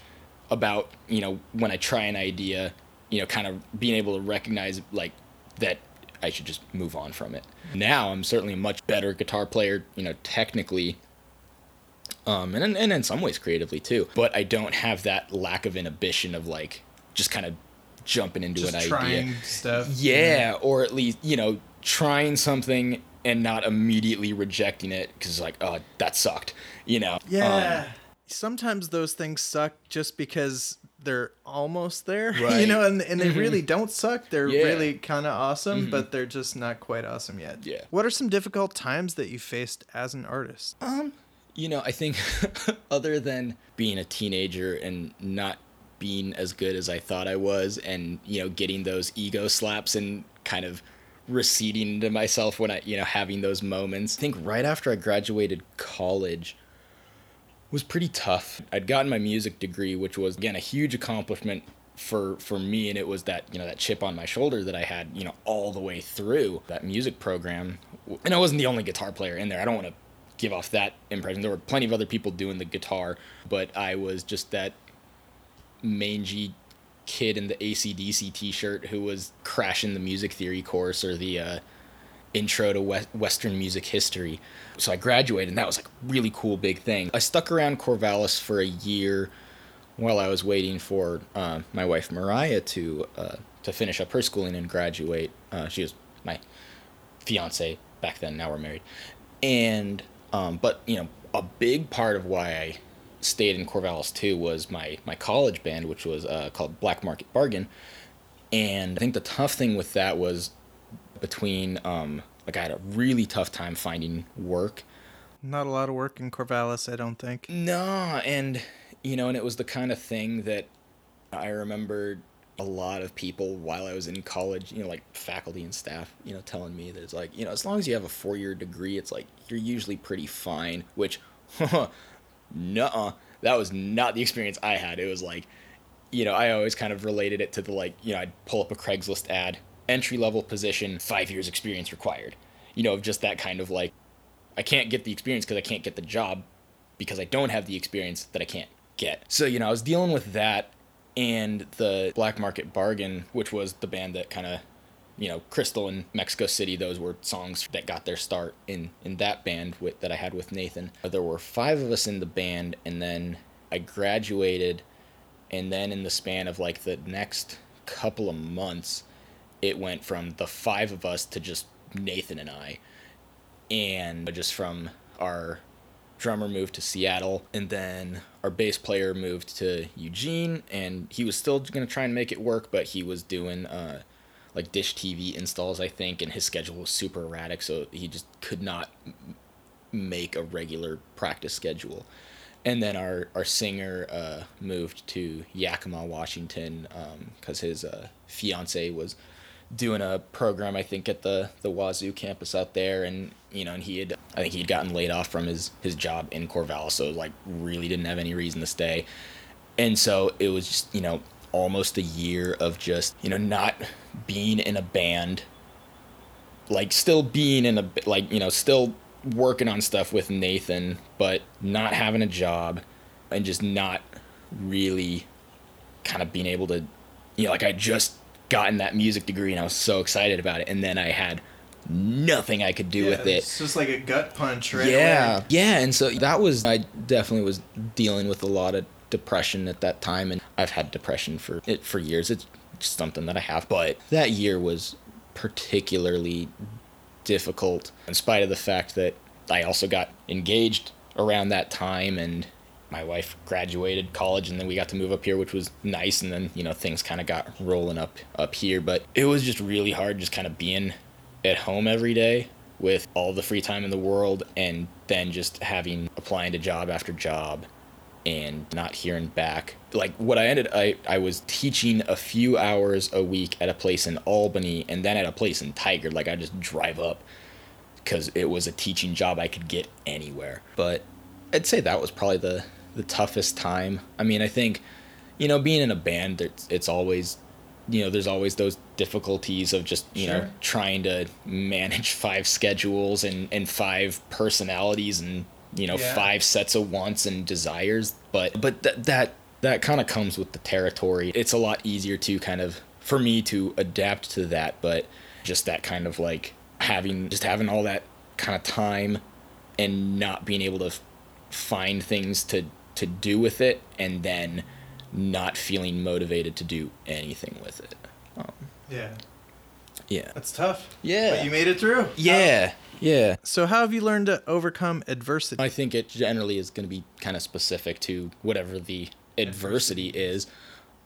about you know when I try an idea, you know, kind of being able to recognize like that I should just move on from it. Now I'm certainly a much better guitar player, you know, technically, um, and and in some ways creatively too. But I don't have that lack of inhibition of like just kind of jumping into Just an trying idea. stuff. Yeah, or at least you know trying something and not immediately rejecting it because it's like oh that sucked, you know. Yeah. Um, Sometimes those things suck just because they're almost there, you know, and, and they really don't suck. They're Yeah. really kind of awesome, but they're just not quite awesome yet. Yeah. What are some difficult times that you faced as an artist? Um, you know, I think other than being a teenager and not being as good as I thought I was and, you know, getting those ego slaps and kind of receding into myself when I, you know, having those moments. I think right after I graduated college was pretty tough. I'd gotten my music degree, which was again a huge accomplishment for for me and it was that you know that chip on my shoulder that I had you know all the way through that music program and I wasn't the only guitar player in there I don't want to give off that impression there were plenty of other people doing the guitar but I was just that mangy kid in the ACDC t-shirt who was crashing the music theory course or the uh, intro to Western music history so I graduated and that was like really cool big thing I stuck around Corvallis for a year while I was waiting for uh, my wife Mariah to uh, to finish up her schooling and graduate. Uh, she was my fiance back then. Now we're married, and um, but you know a big part of why I stayed in Corvallis too was my my college band, which was uh, called Black Market Bargain, and I think the tough thing with that was between um, like I had a really tough time finding work. Not a lot of work in Corvallis, I don't think. No, and you know, and it was the kind of thing that I remembered a lot of people while I was in college, you know, like faculty and staff, you know, telling me that it's like, you know, as long as you have a four year degree, it's like you're usually pretty fine, which, nuh that was not the experience I had. It was like, you know, I always kind of related it to the like, you know, I'd pull up a Craigslist ad, entry level position, five years experience required, you know, of just that kind of like, I can't get the experience because I can't get the job because I don't have the experience that I can't get. So, you know, I was dealing with that and the Black Market Bargain, which was the band that kind of, you know, Crystal and Mexico City, those were songs that got their start in, in that band with, that I had with Nathan. There were five of us in the band, and then I graduated, and then in the span of like the next couple of months, it went from the five of us to just Nathan and I. And just from our drummer moved to Seattle, and then our bass player moved to Eugene, and he was still gonna try and make it work, but he was doing uh, like Dish TV installs, I think, and his schedule was super erratic, so he just could not make a regular practice schedule. And then our our singer uh, moved to Yakima, Washington, because um, his uh, fiance was doing a program I think at the the Wazzu campus out there, and you know, and he had I think he'd gotten laid off from his his job in Corvallis, so like really didn't have any reason to stay, and so it was just you know almost a year of just you know not being in a band, like still being in a like you know still working on stuff with Nathan, but not having a job, and just not really kind of being able to you know like I just gotten that music degree and I was so excited about it. And then I had nothing I could do yeah, with it. It's just like a gut punch, right? Yeah. Away. Yeah. And so that was, I definitely was dealing with a lot of depression at that time. And I've had depression for it for years. It's something that I have. But that year was particularly difficult in spite of the fact that I also got engaged around that time and my wife graduated college and then we got to move up here which was nice and then you know things kind of got rolling up up here but it was just really hard just kind of being at home every day with all the free time in the world and then just having applying to job after job and not hearing back like what i ended i i was teaching a few hours a week at a place in albany and then at a place in Tigard. like i just drive up because it was a teaching job i could get anywhere but i'd say that was probably the the toughest time. I mean, I think, you know, being in a band, it's, it's always, you know, there's always those difficulties of just, you sure. know, trying to manage five schedules and, and five personalities and, you know, yeah. five sets of wants and desires. But, but th- that, that kind of comes with the territory. It's a lot easier to kind of, for me to adapt to that, but just that kind of like having, just having all that kind of time and not being able to find things to to do with it and then not feeling motivated to do anything with it. Um, yeah. Yeah. That's tough. Yeah. But you made it through. Yeah. Yeah. So how have you learned to overcome adversity? I think it generally is going to be kind of specific to whatever the adversity, is.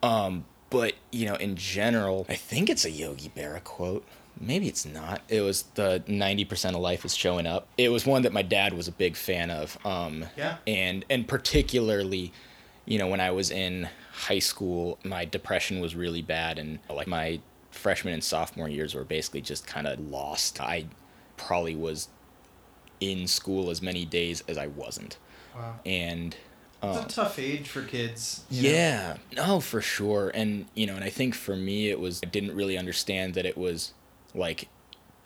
Um, but you know, in general, I think it's a Yogi Berra quote maybe it's not. It was the 90% of life is showing up. It was one that my dad was a big fan of. Um, yeah. And, and particularly, you know, when I was in high school, my depression was really bad. And like my freshman and sophomore years were basically just kind of lost. I probably was in school as many days as I wasn't. Wow. And It's um, a tough age for kids. you know? yeah, no, for sure. And you know, and I think for me, it was I didn't really understand that it was like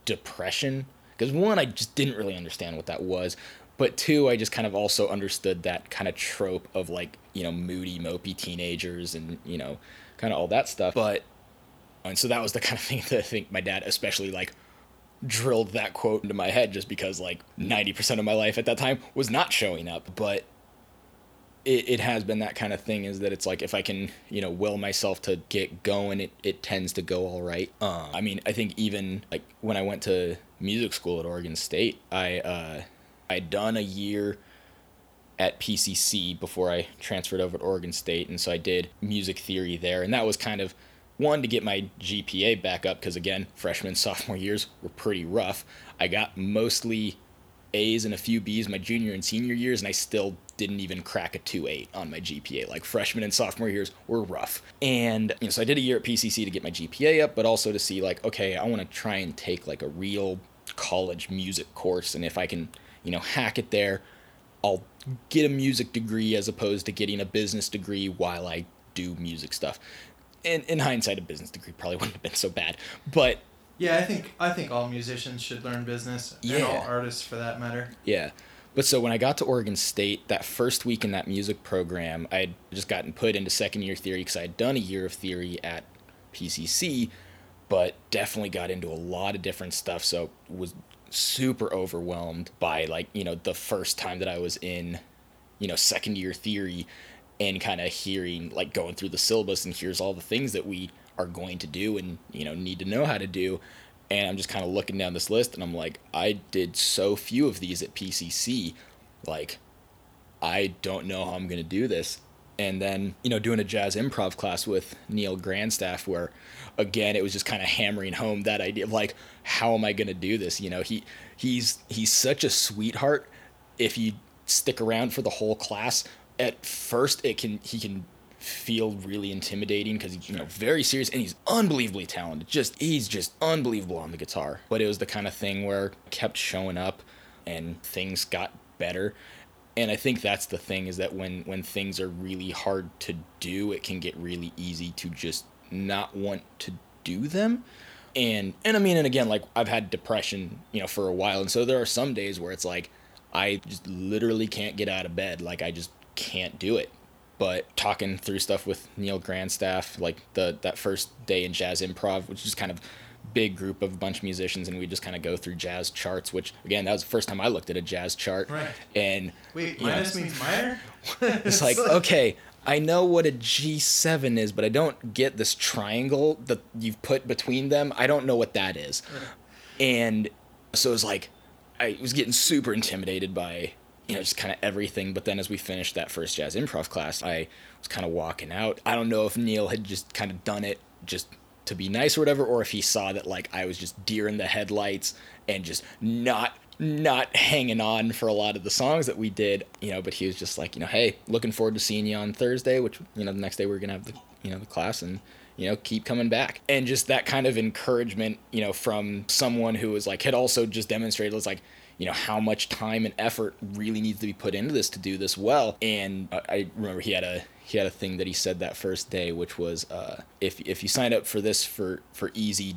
depression because one, I just didn't really understand what that was, but two, I just kind of also understood that kind of trope of like you know moody, mopey teenagers and you know kind of all that stuff. But and so that was the kind of thing that I think my dad especially like drilled that quote into my head just because like 90% of my life at that time was not showing up. But it, it has been that kind of thing is that it's like if i can you know will myself to get going it, it tends to go all right. Uh, i mean i think even like when i went to music school at oregon state i uh, i'd done a year at pcc before i transferred over to oregon state. And so i did music theory there. And that was kind of one to get my gpa back up because again freshman sophomore years were pretty rough i got mostly A's and a few B's my junior and senior years, and I still didn't even crack a 2.8 on my GPA. Like freshman and sophomore years were rough. And you know, so I did a year at PCC to get my GPA up, but also to see like, okay, I want to try and take like a real college music course, and if I can, you know, hack it there, I'll get a music degree as opposed to getting a business degree while I do music stuff. And in hindsight, a business degree probably wouldn't have been so bad, but Yeah, I think I think all musicians should learn business, and all Yeah. artists for that matter. Yeah. But so when I got to Oregon State, that first week in that music program, I had just gotten put into second year theory because I had done a year of theory at PCC, but definitely got into a lot of different stuff. So was super overwhelmed by like, you know, the first time that I was in, you know, second year theory and kind of hearing like going through the syllabus and here's all the things that we are going to do and, you know, need to know how to do and I'm just kind of looking down this list and I'm like, I did so few of these at PCC. Like, I don't know how I'm going to do this. And then, you know, doing a jazz improv class with Neil Grandstaff, where again, it was just kind of hammering home that idea of like, how am I going to do this? You know, he, he's, he's such a sweetheart. If you stick around for the whole class, at first it can, he can feel really intimidating because he's you know very serious and he's unbelievably talented. Just he's just unbelievable on the guitar. But it was the kind of thing where kept showing up and things got better. And I think that's the thing is that when when things are really hard to do, it can get really easy to just not want to do them. And and I mean and again like I've had depression, you know, for a while and so there are some days where it's like I just literally can't get out of bed. Like I just can't do it but talking through stuff with Neil Grandstaff, like the that first day in jazz improv, which is kind of big group of a bunch of musicians, and we just kind of go through jazz charts. Which again, that was the first time I looked at a jazz chart, Right. and Wait, you know, means minor. it's like okay. I know what a G7 is, but I don't get this triangle that you've put between them. I don't know what that is. And so it was like, I was getting super intimidated by, you know, just kind of everything. But then as we finished that first jazz improv class, I was kind of walking out. I don't know if Neil had just kind of done it just to be nice or whatever, or if he saw that like I was just deer in the headlights and just not not hanging on for a lot of the songs that we did, you know, but he was just like, you know, hey, looking forward to seeing you on Thursday, which, you know, the next day we are to have the, you know, the class and, you know, keep coming back. And just that kind of encouragement, you know, from someone who was like, had also just demonstrated, was like, you know, how much time and effort really needs to be put into this to do this well. And I- I remember he had a, he had a thing that he said that first day, which was, uh, if, if you sign up for this for, for easy,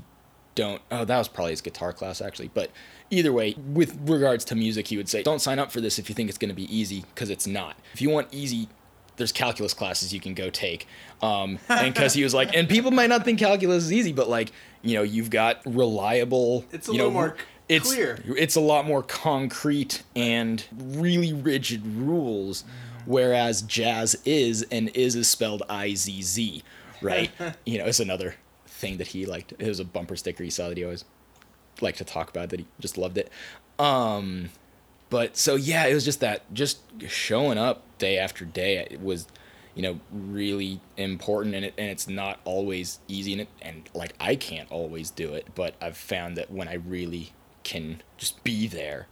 don't oh that was probably his guitar class actually. But either way with regards to music he would say don't sign up for this if you think it's going to be easy because it's not. If you want easy there's calculus classes you can go take. Um and because he was like and people might not think calculus is easy but like you know you've got reliable It's a you little know, more it's clear. it's a lot more concrete and really rigid rules whereas jazz is and is is spelled i-z-z right? You know it's another thing that he liked. It was a bumper sticker he saw that he always liked to talk about that he just loved it. Um but so yeah it was just that just showing up day after day it was you know really important and, it, and it's not always easy and, it, and like i can't always do it but i've found that when i really can just be there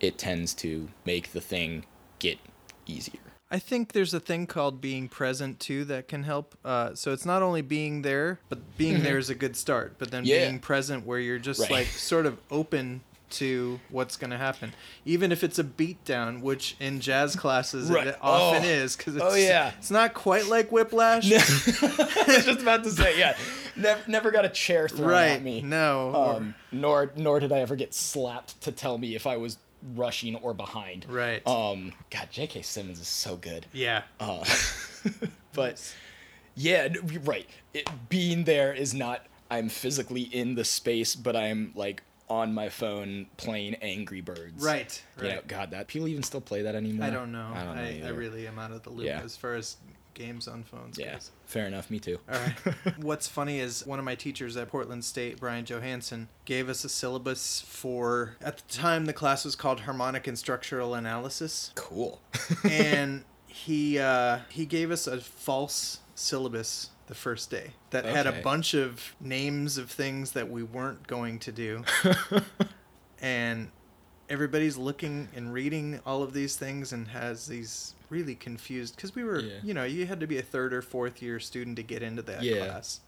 it tends to make the thing get easier I think there's a thing called being present too that can help. Uh, so it's not only being there, but being there is a good start. But then Mm-hmm. Yeah. being present where you're just Right. like sort of open to what's going to happen, even if it's a beat down, which in jazz classes Right. it often Oh. is because it's, Oh, yeah. it's not quite like Whiplash, I was just about to say, yeah, never, never got a chair thrown right? at me. No, or- Um, nor nor did I ever get slapped to tell me if I was rushing or behind. right? Um, God, J.K. Simmons is so good. yeah, Uh, but yeah, right. It, being there is not. I'm physically in the space, but I'm like on my phone playing Angry Birds. right, You know, right. God, that people even still play that anymore. I don't know. I don't know. I, I really am out of the loop Yeah. as far as games on phones Yeah, goes. fair enough. Me too. All right. What's funny is one of my teachers at Portland State, Bryan Johanson, gave us a syllabus for, at the time, the class was called Harmonic and Structural Analysis. Cool. and he uh, he gave us a false syllabus the first day that had a bunch of names of things that we weren't going to do. and everybody's looking and reading all of these things and has these really confused because we were Yeah. you know you had to be a third or fourth year student to get into that Yeah. class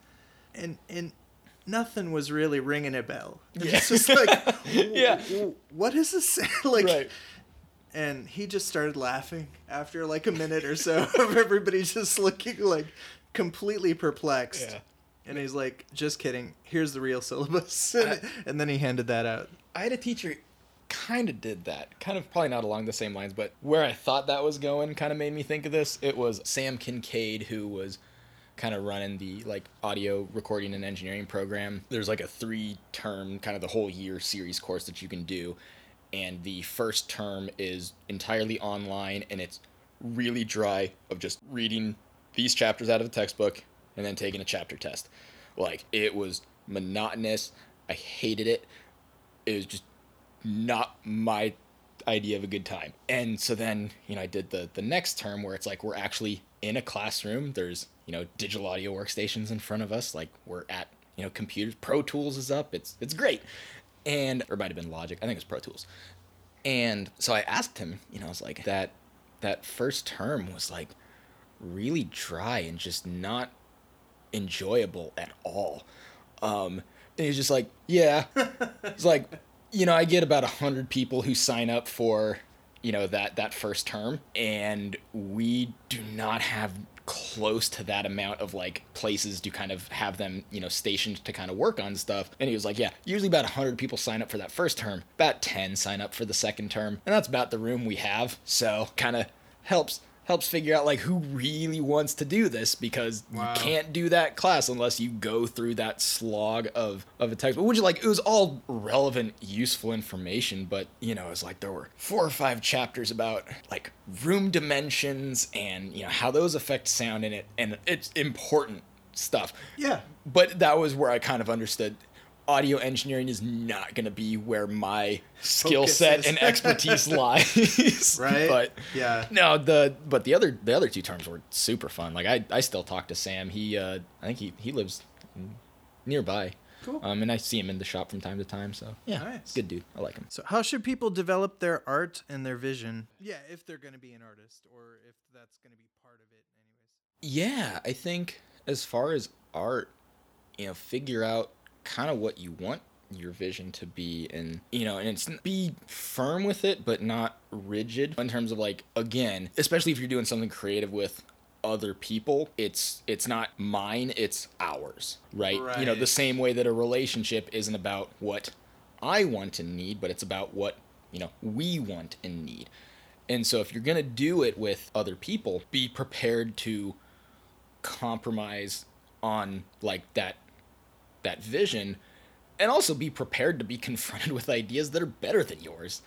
and and nothing was really ringing a bell Yeah. it's just like Yeah. "W- what is this like right. and he just started laughing after like a minute or so of everybody just looking like completely perplexed. Yeah. And he's like, "Just kidding. Here's the real syllabus." And, and then he handed that out. I had a teacher kind of did that. Kind of probably not along the same lines, but where I thought that was going kind of made me think of this. It was Sam Kincaid who was kind of running the like audio recording and engineering program. There's like a three term kind of the whole year series course that you can do. And the first term is entirely online and it's really dry of just reading these chapters out of the textbook and then taking a chapter test. Like it was monotonous. I hated it. It was just not my idea of a good time. And so then, you know, I did the the next term where it's like we're actually in a classroom. There's, you know, digital audio workstations in front of us. Like we're at, you know, computers. Pro Tools is up. It's it's great. And or might have been Logic. I think it was Pro Tools. And so I asked him, you know, I was like that that first term was like really dry and just not enjoyable at all. Um, and he's just like, yeah. It's like, you know, I get about a hundred people who sign up for, you know, that that first term, and we do not have close to that amount of like places to kind of have them, you know, stationed to kind of work on stuff. And he was like, yeah, usually about a hundred people sign up for that first term, about ten sign up for the second term, and that's about the room we have. So kind of helps helps figure out like who really wants to do this because Wow. you can't do that class unless you go through that slog of of a textbook which like it was all relevant useful information but you know it's like there were four or five chapters about like room dimensions and you know how those affect sound in it and it's important stuff Yeah. but that was where i kind of understood audio engineering is not going to be where my skill set and expertise lies Right? but Yeah. no, the but the other the other two terms were super fun. Like I, I still talk to Sam. He uh I think he, he lives nearby. Cool. Um and I see him in the shop from time to time, so yeah. Nice. Good dude. I like him. So, how should people develop their art and their vision? Yeah, if they're going to be an artist or if that's going to be part of it, anyways. Yeah, I think as far as art, you know, figure out kind of what you want your vision to be and you know and it's be firm with it but not rigid in terms of like again especially if you're doing something creative with other people it's it's not mine it's ours right, you know the same way that a relationship isn't about what i want and need but it's about what you know we want and need. And so if you're going to do it with other people be prepared to compromise on like that that vision and also be prepared to be confronted with ideas that are better than yours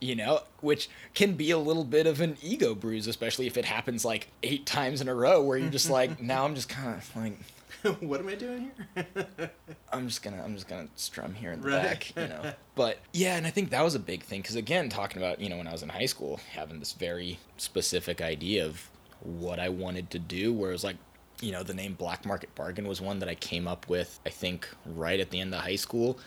you know which can be a little bit of an ego bruise especially if it happens like eight times in a row where you're just like now i'm just kind of like what am I doing here? i'm just gonna i'm just gonna strum here in the Right. back you know but yeah and i think that was a big thing because again talking about you know when i was in high school having this very specific idea of what i wanted to do where it was like you know the name black market bargain was one that i came up with i think right at the end of high school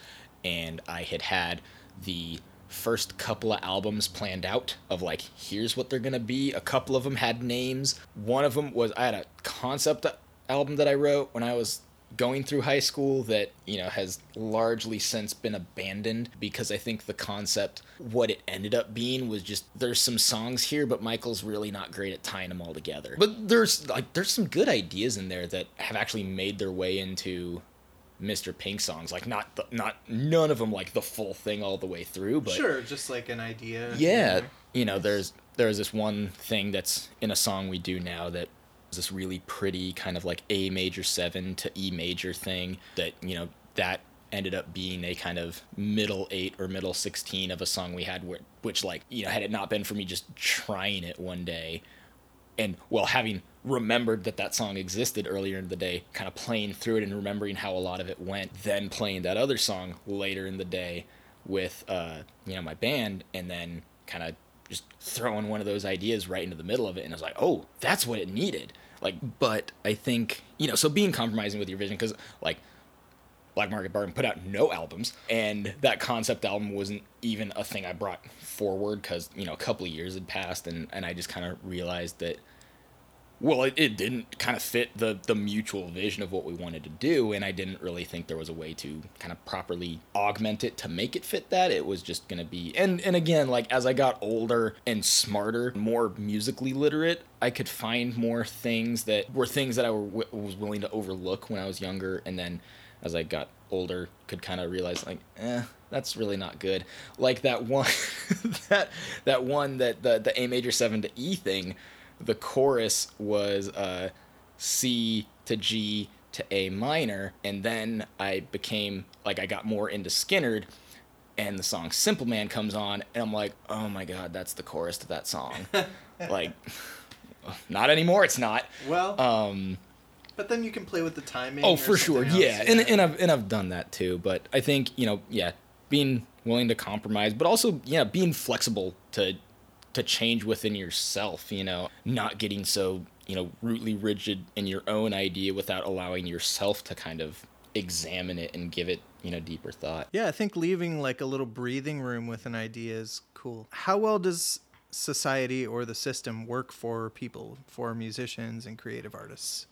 and i had had the first couple of albums planned out of like here's what they're gonna be. A couple of them had names. One of them was I had a concept album that I wrote when I was going through high school that you know has largely since been abandoned because I think the concept what it ended up being was just there's some songs here but Michael's really not great at tying them all together. But there's like there's some good ideas in there that have actually made their way into Mr. Pink songs like not the, not none of them like the full thing all the way through but sure, just like an idea. yeah, you know, there's there's this one thing that's in a song we do now that this really pretty kind of like A major 7 to E major thing that, you know, that ended up being a kind of middle 8 or middle 16 of a song we had which, which like, you know, had it not been for me just trying it one day and well having remembered that that song existed earlier in the day kind of playing through it and remembering how a lot of it went then playing that other song later in the day with uh you know my band and then kind of just throwing one of those ideas right into the middle of it and I was like oh that's what it needed like but I think you know so being compromising with your vision because like Black Market Bargain put out no albums, and that concept album wasn't even a thing I brought forward because you know a couple of years had passed, and and I just kind of realized that, well, it, it didn't kind of fit the the mutual vision of what we wanted to do, and I didn't really think there was a way to kind of properly augment it to make it fit that. It was just gonna be, and and again, like as I got older and smarter, more musically literate, I could find more things that were things that I were, was willing to overlook when I was younger, and then as I got older, could kind of realize like, eh, that's really not good. Like that one, that that one that the the A major seven to E thing, the chorus was uh, C to G to A minor, and then I became like I got more into Skynyrd. And the song "Simple Man" comes on, and I'm like, "Oh my god, that's the chorus to that song!" like, not anymore. It's not. Well, Um, but then you can play with the timing. Oh, for sure, something yeah. else, and and I've and I've done that too. But I think you know, yeah, being willing to compromise, but also yeah, being flexible to to change within yourself. You know, not getting so you know rootly rigid in your own idea without allowing yourself to kind of examine it and give it you know deeper thought. Yeah, I think leaving like a little breathing room with an idea is cool. How well does society or the system work for people, for musicians and creative artists,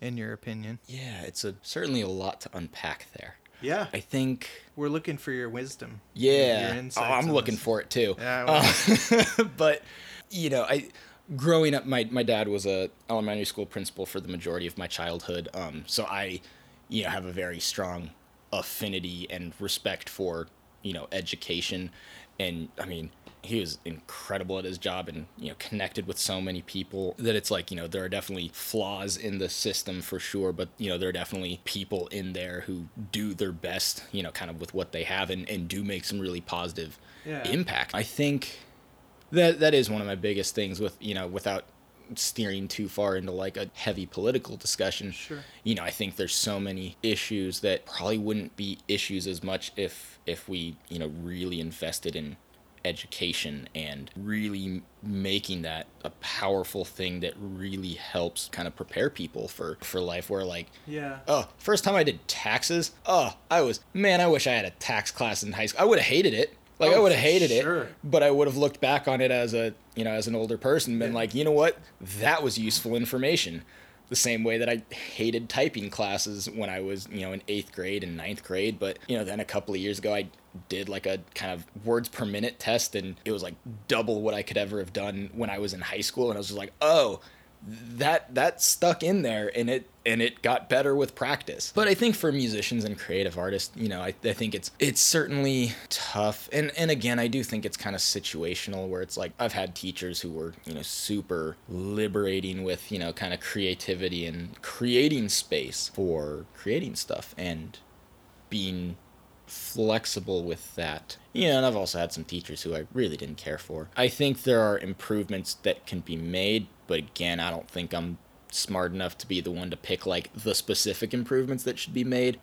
in your opinion? Yeah, it's a certainly a lot to unpack there. Yeah, I think we're looking for your wisdom. Yeah. your Oh, I'm looking this. for it too. Yeah, well- Uh, but you know, I growing up my my dad was a elementary school principal for the majority of my childhood. Um so I you know have a very strong affinity and respect for, you know, education and I mean he was incredible at his job and you know connected with so many people that it's like you know there are definitely flaws in the system for sure but you know there are definitely people in there who do their best you know kind of with what they have and, and do make some really positive Yeah. impact i think that that is one of my biggest things with you know without steering too far into like a heavy political discussion Sure. you know i think there's so many issues that probably wouldn't be issues as much if if we you know really invested in education and really making that a powerful thing that really helps kind of prepare people for for life where like Yeah. oh first time i did taxes oh i was man i wish i had a tax class in high school i would have hated it like i Oh, would have hated sure. it but i would have looked back on it as a you know as an older person and been Yeah. like you know what that was useful information the same way that I hated typing classes when I was, you know, in eighth grade and ninth grade. But, you know, then a couple of years ago, I did like a kind of words per minute test and it was like double what I could ever have done when I was in high school. And I was just like, oh, that that stuck in there and it and it got better with practice but i think for musicians and creative artists you know i, I think it's it's certainly tough and and again i do think it's kind of situational where it's like i've had teachers who were you know super liberating with you know kind of creativity and creating space for creating stuff and being flexible with that. Yeah, and I've also had some teachers who I really didn't care for. I think there are improvements that can be made, but again, I don't think I'm smart enough to be the one to pick like the specific improvements that should be made.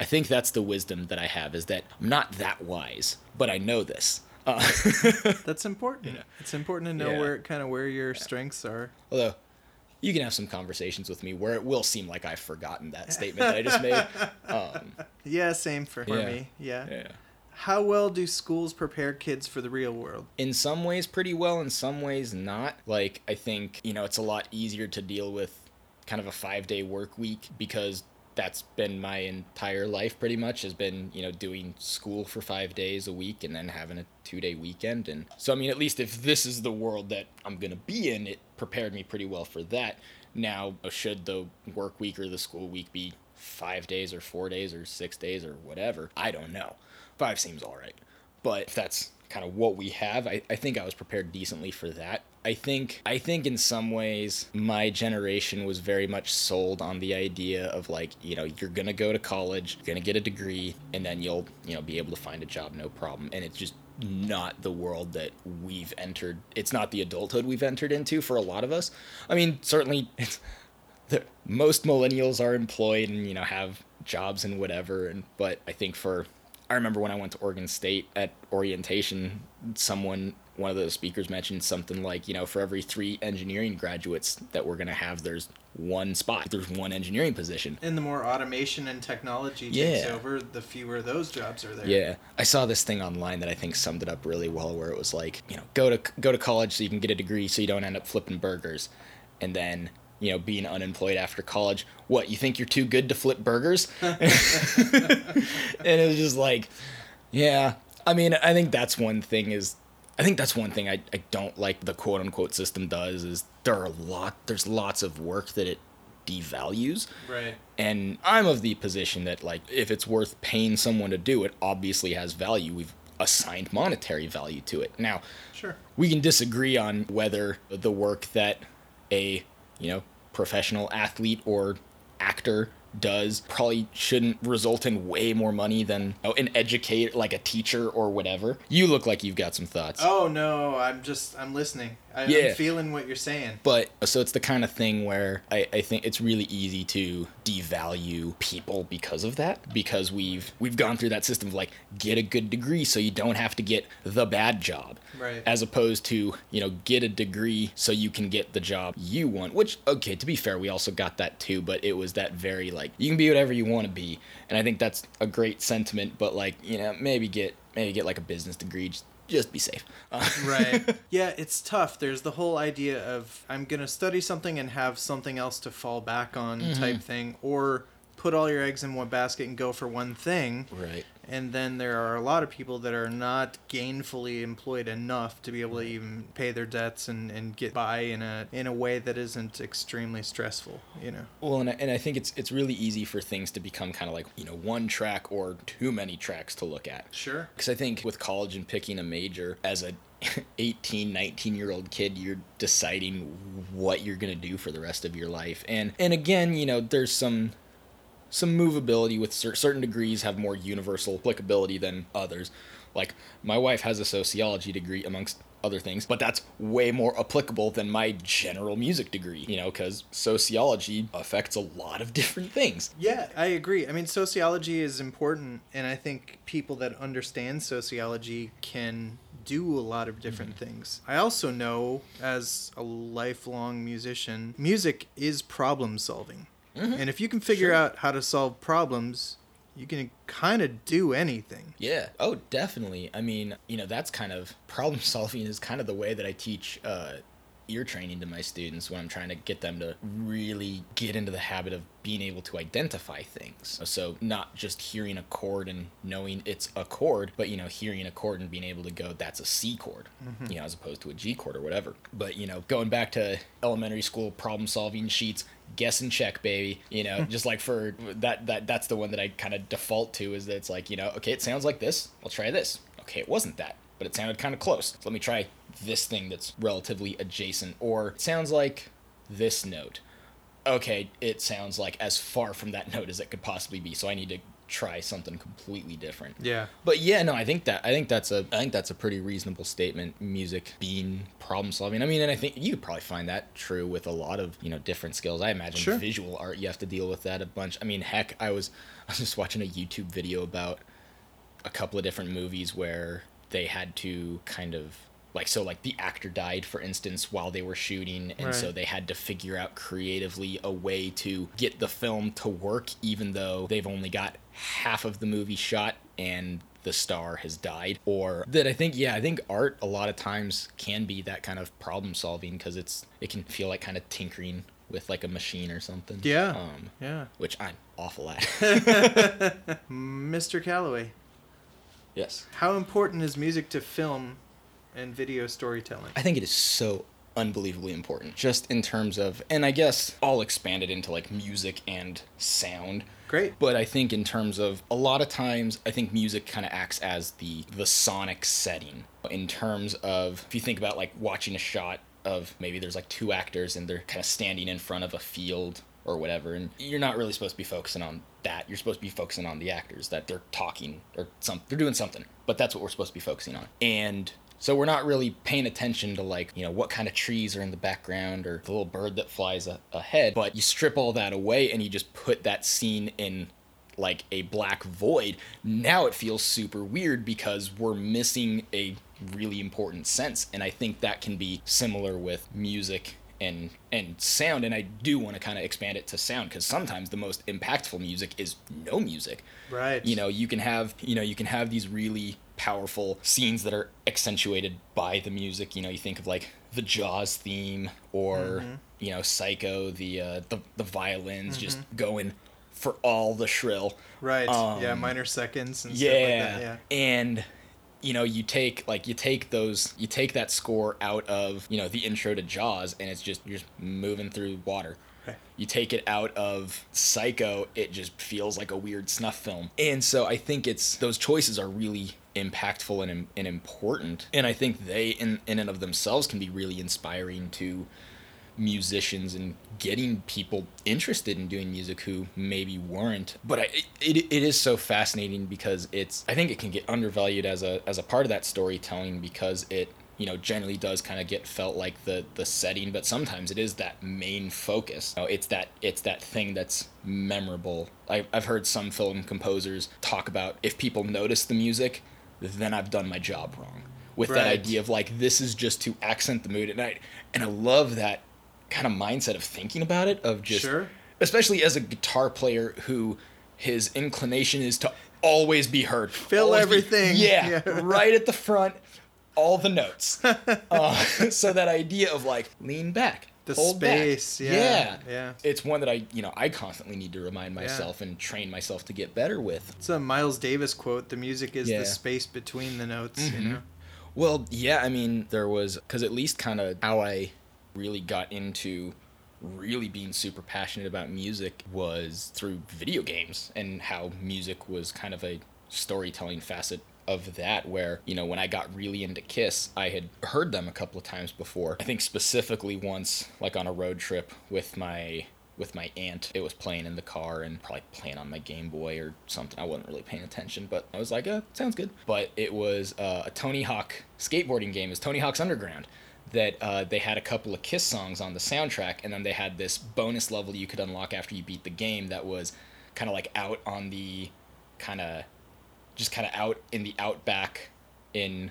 I think that's the wisdom that I have is that I'm not that wise, but I know this. Uh, That's important. It's important to know Yeah. where kind of where your strengths are. although you can have some conversations with me where it will seem like I've forgotten that statement that I just made. Um, Yeah, same for, for Yeah. me. Yeah. yeah. How well do schools prepare kids for the real world? in some ways pretty well in some ways not. Like i think you know it's a lot easier to deal with kind of a five day work week because that's been my entire life pretty much has been you know doing school for five days a week and then having a two day weekend. And so i mean at least if this is the world that i'm going to be in it prepared me pretty well for that. Now should the work week or the school week be five days or four days or six days or whatever? I don't know five seems all right. But if that's kind of what we have I, I think i was prepared decently for that. I think i think in some ways my generation was very much sold on the idea of like you know you're gonna go to college you're gonna get a degree and then you'll you know be able to find a job no problem. And it's just not the world that we've entered it's not the adulthood we've entered into for a lot of us. I mean certainly most millennials are employed and you know have jobs and whatever and but i think for i remember when i went to oregon state at orientation someone one of the speakers mentioned something like you know for every three engineering graduates that we're going to have there's one spot there's one engineering position And the more automation and technology takes Yeah. over, the fewer those jobs are there. Yeah, I saw this thing online that I think summed it up really well, where it was like, you know, go to go to college so you can get a degree, so you don't end up flipping burgers, and then you know being unemployed after college. What you think you're too good to flip burgers? and it was just like, yeah. I mean, I think that's one thing is. I think that's one thing I, I don't like the quote unquote system does is there are a lot there's lots of work that it devalues Right. and I'm of the position that like if it's worth paying someone to do it, obviously has value. We've assigned monetary value to it. Now, Sure. we can disagree on whether the work that a, you know, professional athlete or actor does probably shouldn't result in way more money than oh, an educator like a teacher or whatever. You look like you've got some thoughts. Oh no, I'm just I'm listening. I, Yeah. I'm feeling what you're saying. But uh, so it's the kind of thing where I, I think it's really easy to devalue people because of that. Because we've we've gone through that system of like get a good degree so you don't have to get the bad job. Right. As opposed to, you know, get a degree so you can get the job you want. Which okay, to be fair, we also got that too, but it was that very like you can be whatever you want to be. And I think that's a great sentiment, but like, you know, maybe get maybe get like a business degree just, just be safe. Uh, right. Yeah, it's tough. There's the whole idea of I'm going to study something and have something else to fall back on Mm-hmm. type thing or put all your eggs in one basket and go for one thing. right. And then there are a lot of people that are not gainfully employed enough to be able to even pay their debts and, and get by in a in a way that isn't extremely stressful, you know. Well, and I, and I think it's it's really easy for things to become kind of like you know one track or too many tracks to look at. Sure. Because I think with college and picking a major as a 18, 19 year old kid, you're deciding what you're gonna do for the rest of your life. And and again, you know, there's some some movability with cer- certain degrees have more universal applicability than others. Like my wife has a sociology degree amongst other things, but that's way more applicable than my general music degree, you know, cuz sociology affects a lot of different things. Yeah, I agree. I mean, sociology is important, and I think people that understand sociology can do a lot of different mm-hmm. things. I also know, as a lifelong musician, music is problem solving. And if you can figure Sure. out how to solve problems, you can kind of do anything. Yeah. Oh, definitely. I mean, you know, that's kind of problem solving is kind of the way that I teach uh, ear training to my students when I'm trying to get them to really get into the habit of being able to identify things. So not just hearing a chord and knowing it's a chord, but you know, hearing a chord and being able to go, that's a C chord, you know, as opposed to a G chord or whatever. But you know, going back to elementary school problem solving sheets, guess and check baby you know hmm. just like for that that that's the one that i kind of default to is that it's like you know okay it sounds like this i'll try this. Okay it wasn't that but it sounded kind of close. So let me try this thing that's relatively adjacent or it sounds like this note. Okay it sounds like as far from that note as it could possibly be so i need to try something completely different Yeah. but yeah, no, I think that I think that's a I think that's a pretty reasonable statement. Music being problem solving. I mean, and I think you probably find that true with a lot of you know different skills. I imagine Sure. visual art you have to deal with that a bunch. I mean, heck, I was I was just watching a YouTube video about a couple of different movies where they had to kind of like so like the actor died for instance while they were shooting and so they had to figure out creatively a way to get the film to work even though they've only got half of the movie shot and the star has died or that i think yeah i think art a lot of times can be that kind of problem solving because it's it can feel like kind of tinkering with like a machine or something Yeah. um Yeah. which i'm awful at Mr. Calloway, yes how important is music to film and video storytelling? I think it is so unbelievably important just in terms of and I guess I'll expand it into like music and sound. Great. But I think in terms of a lot of times I think music kind of acts as the the sonic setting. In terms of if you think about like watching a shot of maybe there's like two actors and they're kind of standing in front of a field or whatever and you're not really supposed to be focusing on that. You're supposed to be focusing on the actors that they're talking or some they're doing something. But that's what we're supposed to be focusing on. And so we're not really paying attention to like you know what kind of trees are in the background or the little bird that flies a- ahead but you strip all that away and you just put that scene in like a black void now it feels super weird because we're missing a really important sense and i think that can be similar with music and and sound and i do want to kind of expand it to sound because sometimes the most impactful music is no music Right. you know you can have you know you can have these really powerful scenes that are accentuated by the music you know you think of like the jaws theme or Mm-hmm. you know psycho the uh the, the violins just Mm-hmm. going for all the shrill Right. yeah, um, minor seconds and yeah. stuff like that. Yeah. And you know, you take like you take those you take that score out of, you know, the intro to Jaws and it's just you're just moving through water. Right. You take it out of Psycho, it just feels like a weird snuff film. And so I think it's those choices are really impactful and, and important. And I think they in, in and of themselves can be really inspiring to musicians and getting people interested in doing music who maybe weren't. But I, it, it is so fascinating because it's i think it can get undervalued as a as a part of that storytelling because it you know generally does kind of get felt like the the setting but sometimes it is that main focus. You know, it's that it's that thing that's memorable. I, i've heard some film composers talk about if people notice the music then i've done my job wrong with that idea of like this is just to accent the mood at night and i love that kind of mindset of thinking about it of just Sure. especially as a guitar player who his inclination is to always be heard Fill always be- everything. yeah, Yeah. right at the front all the notes uh, so that idea of like lean back The hold back. space, yeah, yeah yeah. it's one that i you know i constantly need to remind myself and train myself to get better with It's a Miles Davis quote. The music is Yeah. the space between the notes. You mm-hmm. know. Well, yeah, I mean, there was because at least kind of how I really got into really being super passionate about music was through video games and how music was kind of a storytelling facet of that where you know when i got really into kiss i had heard them a couple of times before. I think specifically once like on a road trip with my with my aunt it was playing in the car and probably playing on my game boy or something. I wasn't really paying attention but i was like uh sounds good. But it was uh, a tony hawk skateboarding game. Is tony hawk's underground that uh, they had a couple of kiss songs on the soundtrack and then they had this bonus level you could unlock after you beat the game that was kind of like out on the kind of just kind of out in the outback in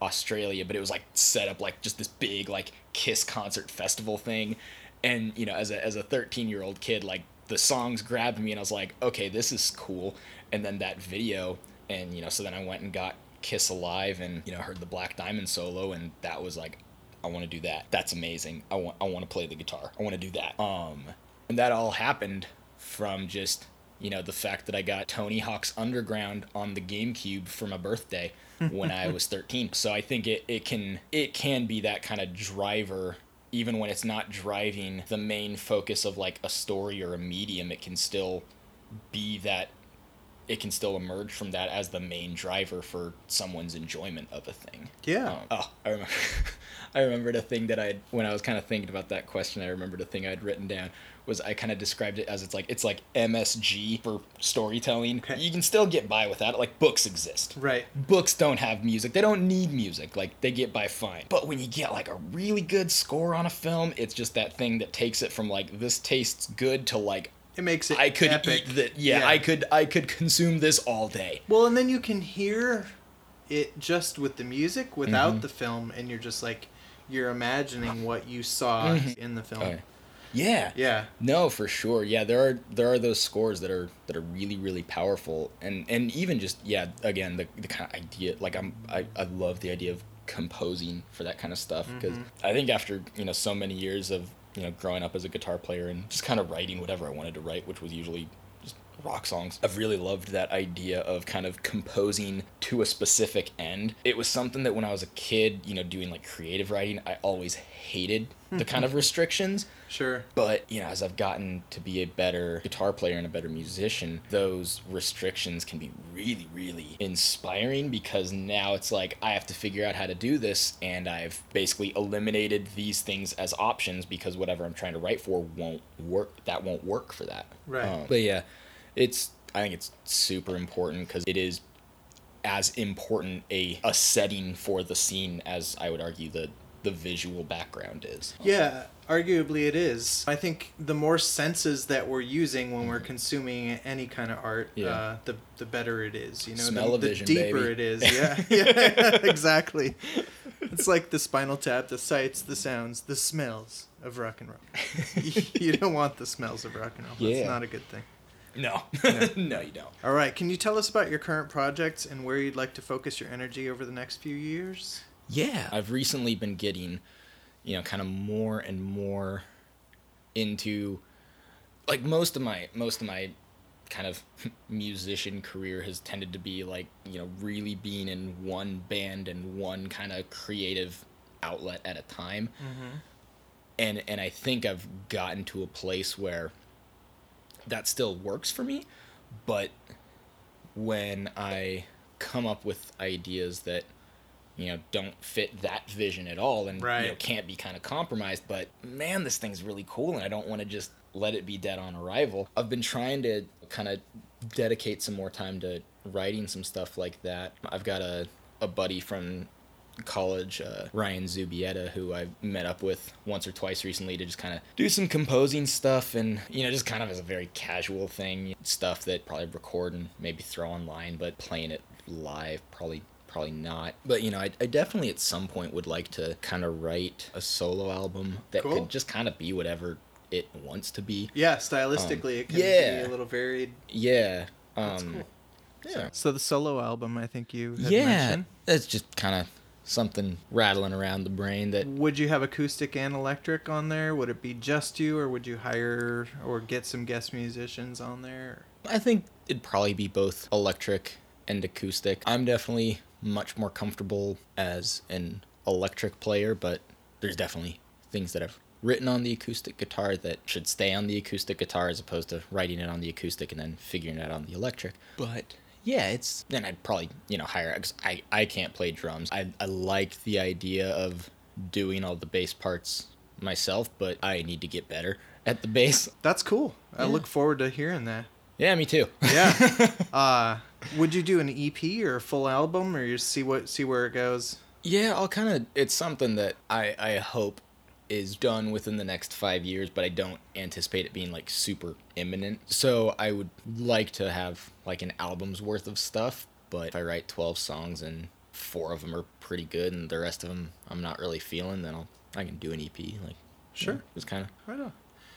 Australia, but it was like set up like just this big like Kiss concert festival thing. And you know, as a as a 13 year old kid, like the songs grabbed me, and I was like, okay, this is cool. And then that video, and you know, so then I went and got Kiss Alive, and you know, heard the Black Diamond solo, and that was like, I want to do that. That's amazing. I want I want to play the guitar. I want to do that. Um, and that all happened from just you know the fact that I got Tony Hawk's Underground on the GameCube for my birthday when I was 13. So I think it, it can it can be that kind of driver even when it's not driving the main focus of like a story or a medium it can still be that it can still emerge from that as the main driver for someone's enjoyment of a thing. Yeah. Um, oh, I remember. I remembered a thing that I when I was kind of thinking about that question. I remembered a thing I'd written down was I kind of described it as it's like it's like MSG for storytelling. Okay. You can still get by without it. Like books exist. Right. Books don't have music. They don't need music. Like they get by fine. But when you get like a really good score on a film, it's just that thing that takes it from like this tastes good to like It makes it I could epic. eat that. Yeah, I could I could consume this all day. Well, and then you can hear it just with the music without Mhm. the film, and you're just like you're imagining what you saw Mhm. in the film. Oh, yeah. Yeah. No, for sure. Yeah, there are there are those scores that are that are really really powerful, and and even just yeah, again the the kind of idea like I'm I I love the idea of composing for that kind of stuff because I think after you know so many years of you know growing up as a guitar player and just kind of writing whatever I wanted to write, which was usually rock songs. I've really loved that idea of kind of composing to a specific end. It was something that when I was a kid, you know, doing like creative writing, I always hated the kind of restrictions. Sure. But, you know, as I've gotten to be a better guitar player and a better musician, those restrictions can be really, really inspiring because now it's like I have to figure out how to do this and I've basically eliminated these things as options because whatever I'm trying to write for won't work. That won't work for that. Right. Um, but yeah, it's, I think it's super important because it is as important a, a setting for the scene as I would argue the, the visual background is. Yeah, arguably it is. I think the more senses that we're using when we're consuming any kind of art, Yeah. uh, the the better it is. You know, the, Smell-o-vision, the deeper baby. it is. Yeah, yeah, exactly. It's like the Spinal Tap, the sights, the sounds, the smells of rock and roll. you don't want the smells of rock and roll. That's Yeah. not a good thing. No, no, you don't. All right, can you tell us about your current projects and where you'd like to focus your energy over the next few years? Yeah, I've recently been getting, you know, kind of more and more into, like most of my most of my kind of musician career has tended to be like you know really being in one band and one kind of creative outlet at a time mm-hmm. and and I think I've gotten to a place where that still works for me, but when I come up with ideas that you know don't fit that vision at all and you know can't be kind of compromised, but man, this thing's really cool and I don't want to just let it be dead on arrival. I've been trying to kind of dedicate some more time to writing some stuff like that. I've got a a buddy from college, uh, Ryan Zubieta, who I've met up with once or twice recently to just kind of do some composing stuff and, you know, just kind of as a very casual thing, stuff that probably record and maybe throw online, but playing it live probably probably not but you know I, I definitely at some point would like to kind of write a solo album that Cool. could just kind of be whatever it wants to be Yeah, stylistically, it can yeah. be a little varied. yeah um That's cool. yeah So the solo album, I think you had yeah mentioned. that's just kind of something rattling around the brain that Would you have acoustic and electric on there? Would it be just you, or would you hire or get some guest musicians on there? I think it'd probably be both electric and acoustic. I'm definitely much more comfortable as an electric player, but there's definitely things that I've written on the acoustic guitar that should stay on the acoustic guitar as opposed to writing it on the acoustic and then figuring it out on the electric. But yeah, it's then I'd probably you know hire. Cause I I can't play drums. I I like the idea of doing all the bass parts myself, but I need to get better at the bass. That's cool. I look forward to hearing that. Yeah, me too. Yeah. uh, would you do an EP or a full album, or you see what see where it goes? Yeah, I'll kind of. It's something that I I hope is done within the next five years, but I don't anticipate it being like super imminent. So I would like to have like an album's worth of stuff. But if I write twelve songs and four of them are pretty good and the rest of them I'm not really feeling, then I'll I can do an EP. Like Sure. yeah, just kind of Right on.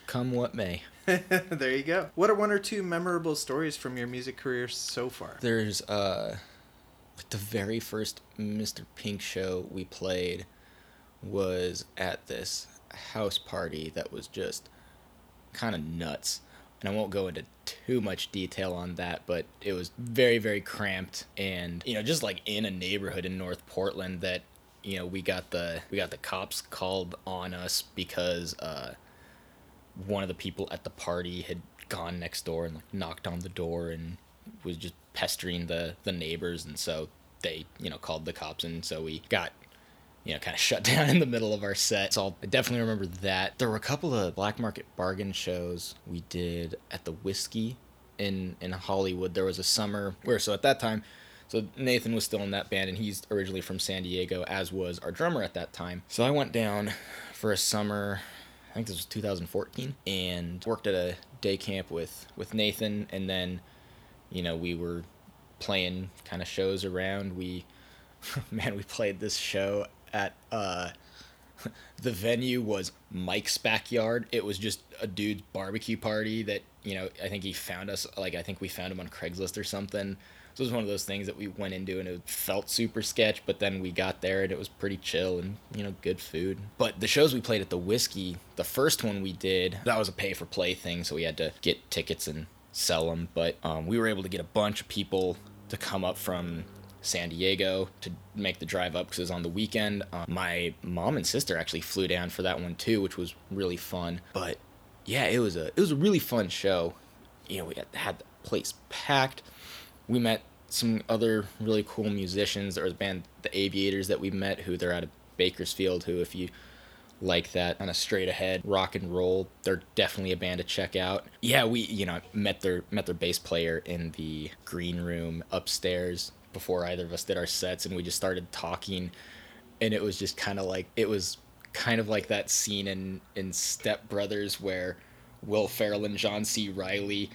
come what may. there you go. What are one or two memorable stories from your music career so far? There's uh like the very first Mr. Pink show we played was at this house party that was just kind of nuts. And I won't go into too much detail on that, but it was very, very cramped and, you know, just like in a neighborhood in North Portland that, you know, we got the we got the cops called on us because uh one of the people at the party had gone next door and like knocked on the door and was just pestering the the neighbors and so they you know called the cops and so we got you know kind of shut down in the middle of our set so I'll, i definitely remember that there were a couple of black market bargain shows we did at the whiskey in in hollywood there was a summer where so at that time so Nathan was still in that band, and he's originally from San Diego, as was our drummer at that time. So I went down for a summer. I think this was 2014, and worked at a day camp with with Nathan, and then, you know, we were playing kind of shows around. We man, we played this show at uh the venue was Mike's backyard. It was just a dude's barbecue party that, you know, I think he found us like I think we found him on Craigslist or something. So it was one of those things that we went into and it felt super sketch, but then we got there and it was pretty chill and, you know, good food. But the shows we played at the Whiskey, the first one we did, that was a pay for play thing, so we had to get tickets and sell them. But um, we were able to get a bunch of people to come up from San Diego to make the drive up because it was on the weekend. Um, my mom and sister actually flew down for that one too, which was really fun. But yeah, it was a it was a really fun show. You know, we had, had the place packed. We met some other really cool musicians. There was a band, the Aviators, that we met, who they're out of Bakersfield. Who, if you like that kind of straight ahead rock and roll, they're definitely a band to check out. Yeah, we you know met their met their bass player in the green room upstairs before either of us did our sets, and we just started talking, and it was just kind of like it was kind of like that scene in in Step Brothers where Will Ferrell and John C. Reilly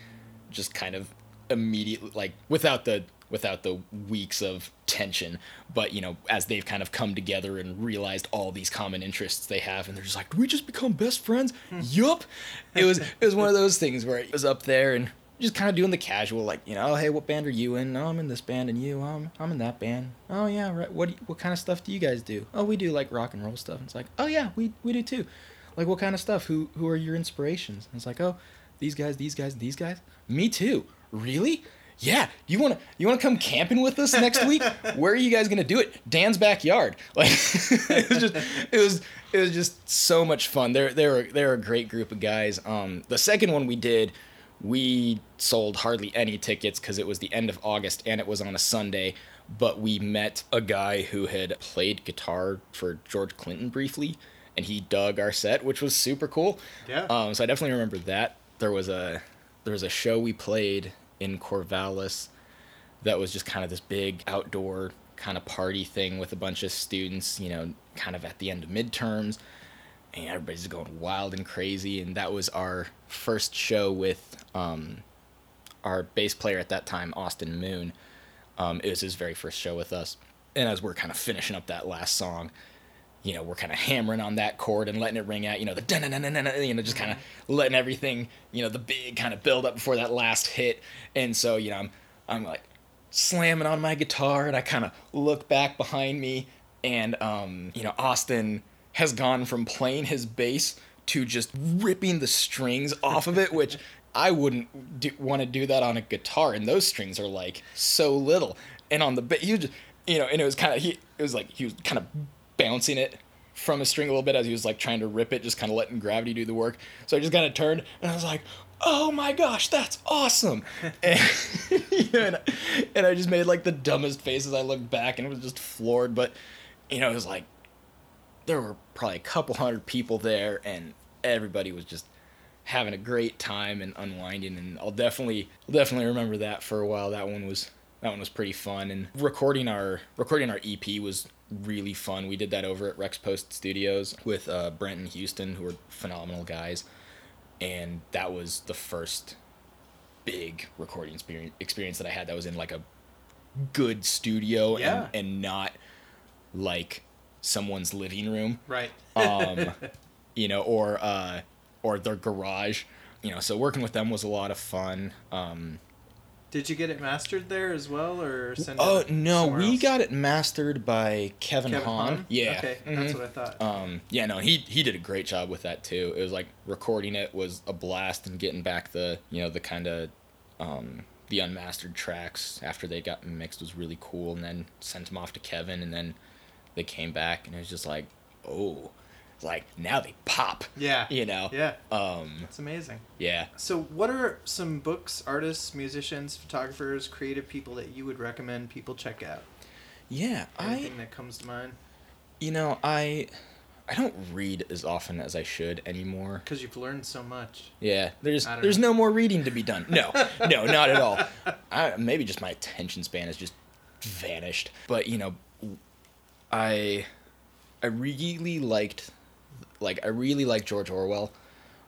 just kind of immediately like without the without the weeks of tension but you know as they've kind of come together and realized all these common interests they have and they're just like do we just become best friends? Hmm. Yup. It was it was one of those things where it was up there and just kind of doing the casual like you know hey what band are you in? Oh, i'm in this band and you um, i'm in that band. Oh yeah right what you- what kind of stuff do you guys do? Oh we do like rock and roll stuff. And it's like oh yeah we we do too. Like what kind of stuff? Who who are your inspirations? And it's like oh these guys these guys these guys? Me too. Really? Yeah you want to you want to come camping with us next week? Where are you guys gonna do it? Dan's backyard. Like it was just it was it was just so much fun. They're they're they're a great group of guys. Um the second one we did we sold hardly any tickets because it was the end of august and it was on a sunday but we met a guy who had played guitar for george clinton briefly and he dug our set which was super cool Yeah. um, so I definitely remember that. There was a there was a show we played in Corvallis that was just kind of this big outdoor kind of party thing with a bunch of students, you know, kind of at the end of midterms. And everybody's going wild and crazy. And that was our first show with um, our bass player at that time, Austin Moon. Um, it was his very first show with us. And as we're kind of finishing up that last song, you know, we're kind of hammering on that chord and letting it ring out, you know, the dun dun dun dun, you know, just kind of letting everything, you know, the big kind of build up before that last hit. And so, you know, I'm, I'm like slamming on my guitar and I kind of look back behind me and, um, you know, Austin has gone from playing his bass to just ripping the strings off of it, which I wouldn't do, want to do that on a guitar. And those strings are like so little. And on the bass, you just, you know, and it was kind of, he, it was like, he was kind of bouncing it from a string a little bit as he was like trying to rip it, just kind of letting gravity do the work. So I just kind of turned and I was like, "Oh my gosh, that's awesome!" and, you know, and, and I just made like the dumbest faces. I looked back and it was just floored. But you know, it was like there were probably a couple hundred people there, and everybody was just having a great time and unwinding. And I'll definitely definitely remember that for a while. That one was that one was pretty fun. And recording our recording our EP was really fun. We did that over at Rex Post Studios with uh, Brent and Houston, who were phenomenal guys. And that was the first big recording experience experience that I had that was in like a good studio Yeah. and, and not like someone's living room Right. um, you know, or uh, or their garage, you know. So working with them was a lot of fun. Um, Did you get it mastered there as well, or send oh no, we else? got it mastered by Kevin, Kevin Hahn. Hahn? Yeah, Okay, that's mhm. what I thought. Um, yeah, no, he he did a great job with that too. It was like recording it was a blast, and getting back the you know the kind of um, the unmastered tracks after they got mixed was really cool. And then sent them off to Kevin, and then they came back, and it was just like, oh, like now they pop. yeah. You know. Yeah. Um. It's amazing. Yeah. So, what are some books, artists, musicians, photographers, creative people that you would recommend people check out? Yeah. I. Anything that comes to mind? You know, I. I don't read as often as I should anymore. Because you've learned so much. Yeah, there's there's know. no more reading to be done. No, no, not at all. I, maybe just my attention span has just vanished. But you know, I I really liked like I really like George Orwell.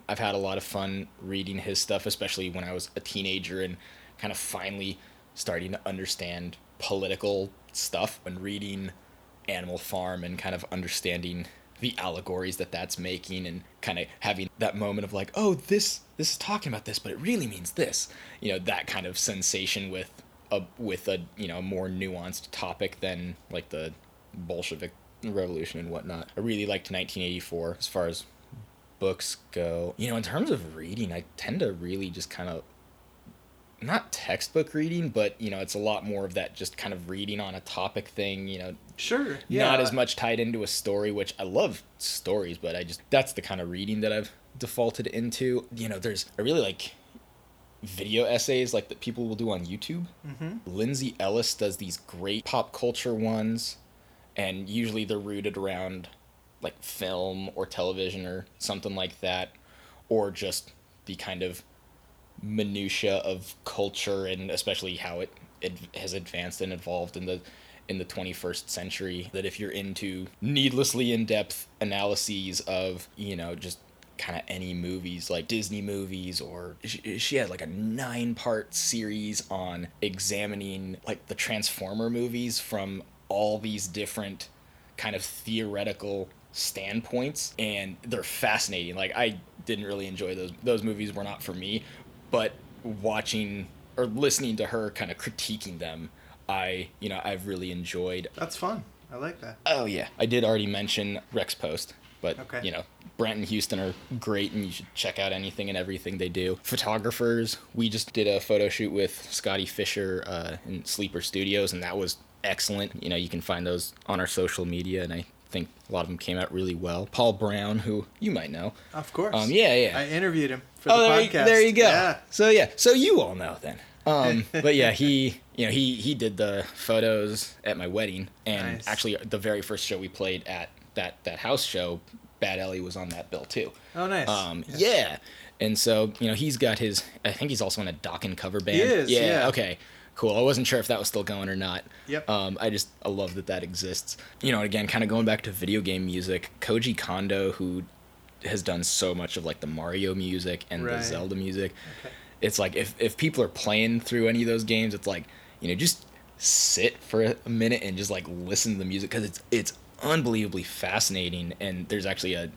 I've had a lot of fun reading his stuff, especially when I was a teenager and kind of finally starting to understand political stuff when reading Animal Farm and kind of understanding the allegories that that's making and kind of having that moment of like oh this this is talking about this but it really means this you know that kind of sensation with a with a you know more nuanced topic than like the Bolshevik revolution and whatnot. I really liked 1984 as far as books go. You know, in terms of reading, I tend to really just kind of not textbook reading, but you know, it's a lot more of that just kind of reading on a topic thing, you know, Sure. Yeah. not as much tied into a story, which I love stories, but I just that's the kind of reading that I've defaulted into. You know, there's I really like video essays like that people will do on YouTube. Mm-hmm. Lindsay Ellis does these great pop culture ones, and usually they're rooted around like film or television or something like that, or just the kind of minutia of culture and especially how it, it has advanced and evolved in the in the 21st century that if you're into needlessly in-depth analyses of you know just kind of any movies like disney movies or she, she had like a nine part series on examining like the transformer movies from all these different kind of theoretical standpoints and they're fascinating like i didn't really enjoy those those movies were not for me but watching or listening to her kind of critiquing them i you know i've really enjoyed That's fun. I like that. oh yeah i did already mention rex post but Okay. you know brent and houston are great and you should check out anything and everything they do photographers we just did a photo shoot with scotty fisher uh, in sleeper studios and that was excellent you know you can find those on our social media and i think a lot of them came out really well paul brown who you might know Of course. Um, yeah, yeah. I interviewed him for oh, the there, podcast. You, there you go. Yeah. So yeah, so you all know then. Um, but yeah, he, you know, he he did the photos at my wedding, and Nice. actually the very first show we played at that that house show, Bad Ellie was on that bill too. Oh, nice. Um, yeah. And so you know he's got his. I think he's also in a Dokken cover band. is, yeah. Okay. Cool. I wasn't sure if that was still going or not. Yep. Um, I just I love that that exists. You know, again, kind of going back to video game music, Koji Kondo, who has done so much of like the Mario music and the Zelda music. Okay. It's like if if people are playing through any of those games, it's like you know just sit for a minute and just like listen to the music because it's it's unbelievably fascinating. And there's actually a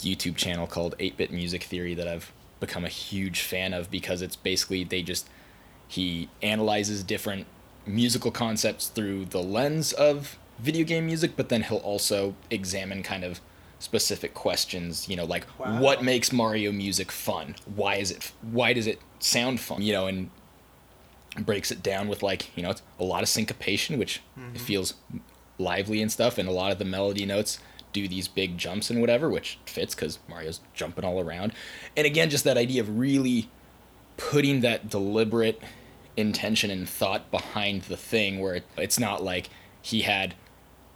YouTube channel called 8-Bit Music Theory that I've become a huge fan of because it's basically they just he analyzes different musical concepts through the lens of video game music, but then he'll also examine kind of specific questions, you know, like Wow. what makes Mario music fun? Why is it why does it sound fun? You know, and breaks it down with like, you know, it's a lot of syncopation, which it feels lively and stuff, and a lot of the melody notes do these big jumps and whatever, which fits because Mario's jumping all around. And again, just that idea of really putting that deliberate intention and thought behind the thing where it, it's not like he had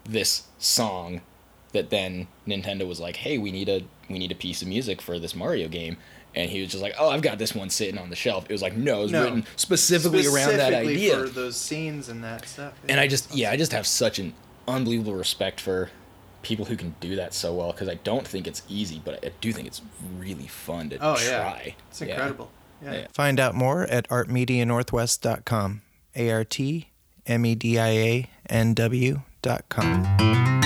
this song that then Nintendo was like, "Hey, we need a we need a piece of music for this Mario game." And he was just like, "Oh, I've got this one sitting on the shelf." It was like, "No, it was No. written specifically, around that idea." for those scenes and that stuff. and I just yeah, I just have such an unbelievable respect for people who can do that so well because I don't think it's easy, but I do think it's really fun to Oh try. yeah, it's incredible. Yeah. Yeah. Find out more at artmedianorthwest.com. A R T M E D I A N W dot com.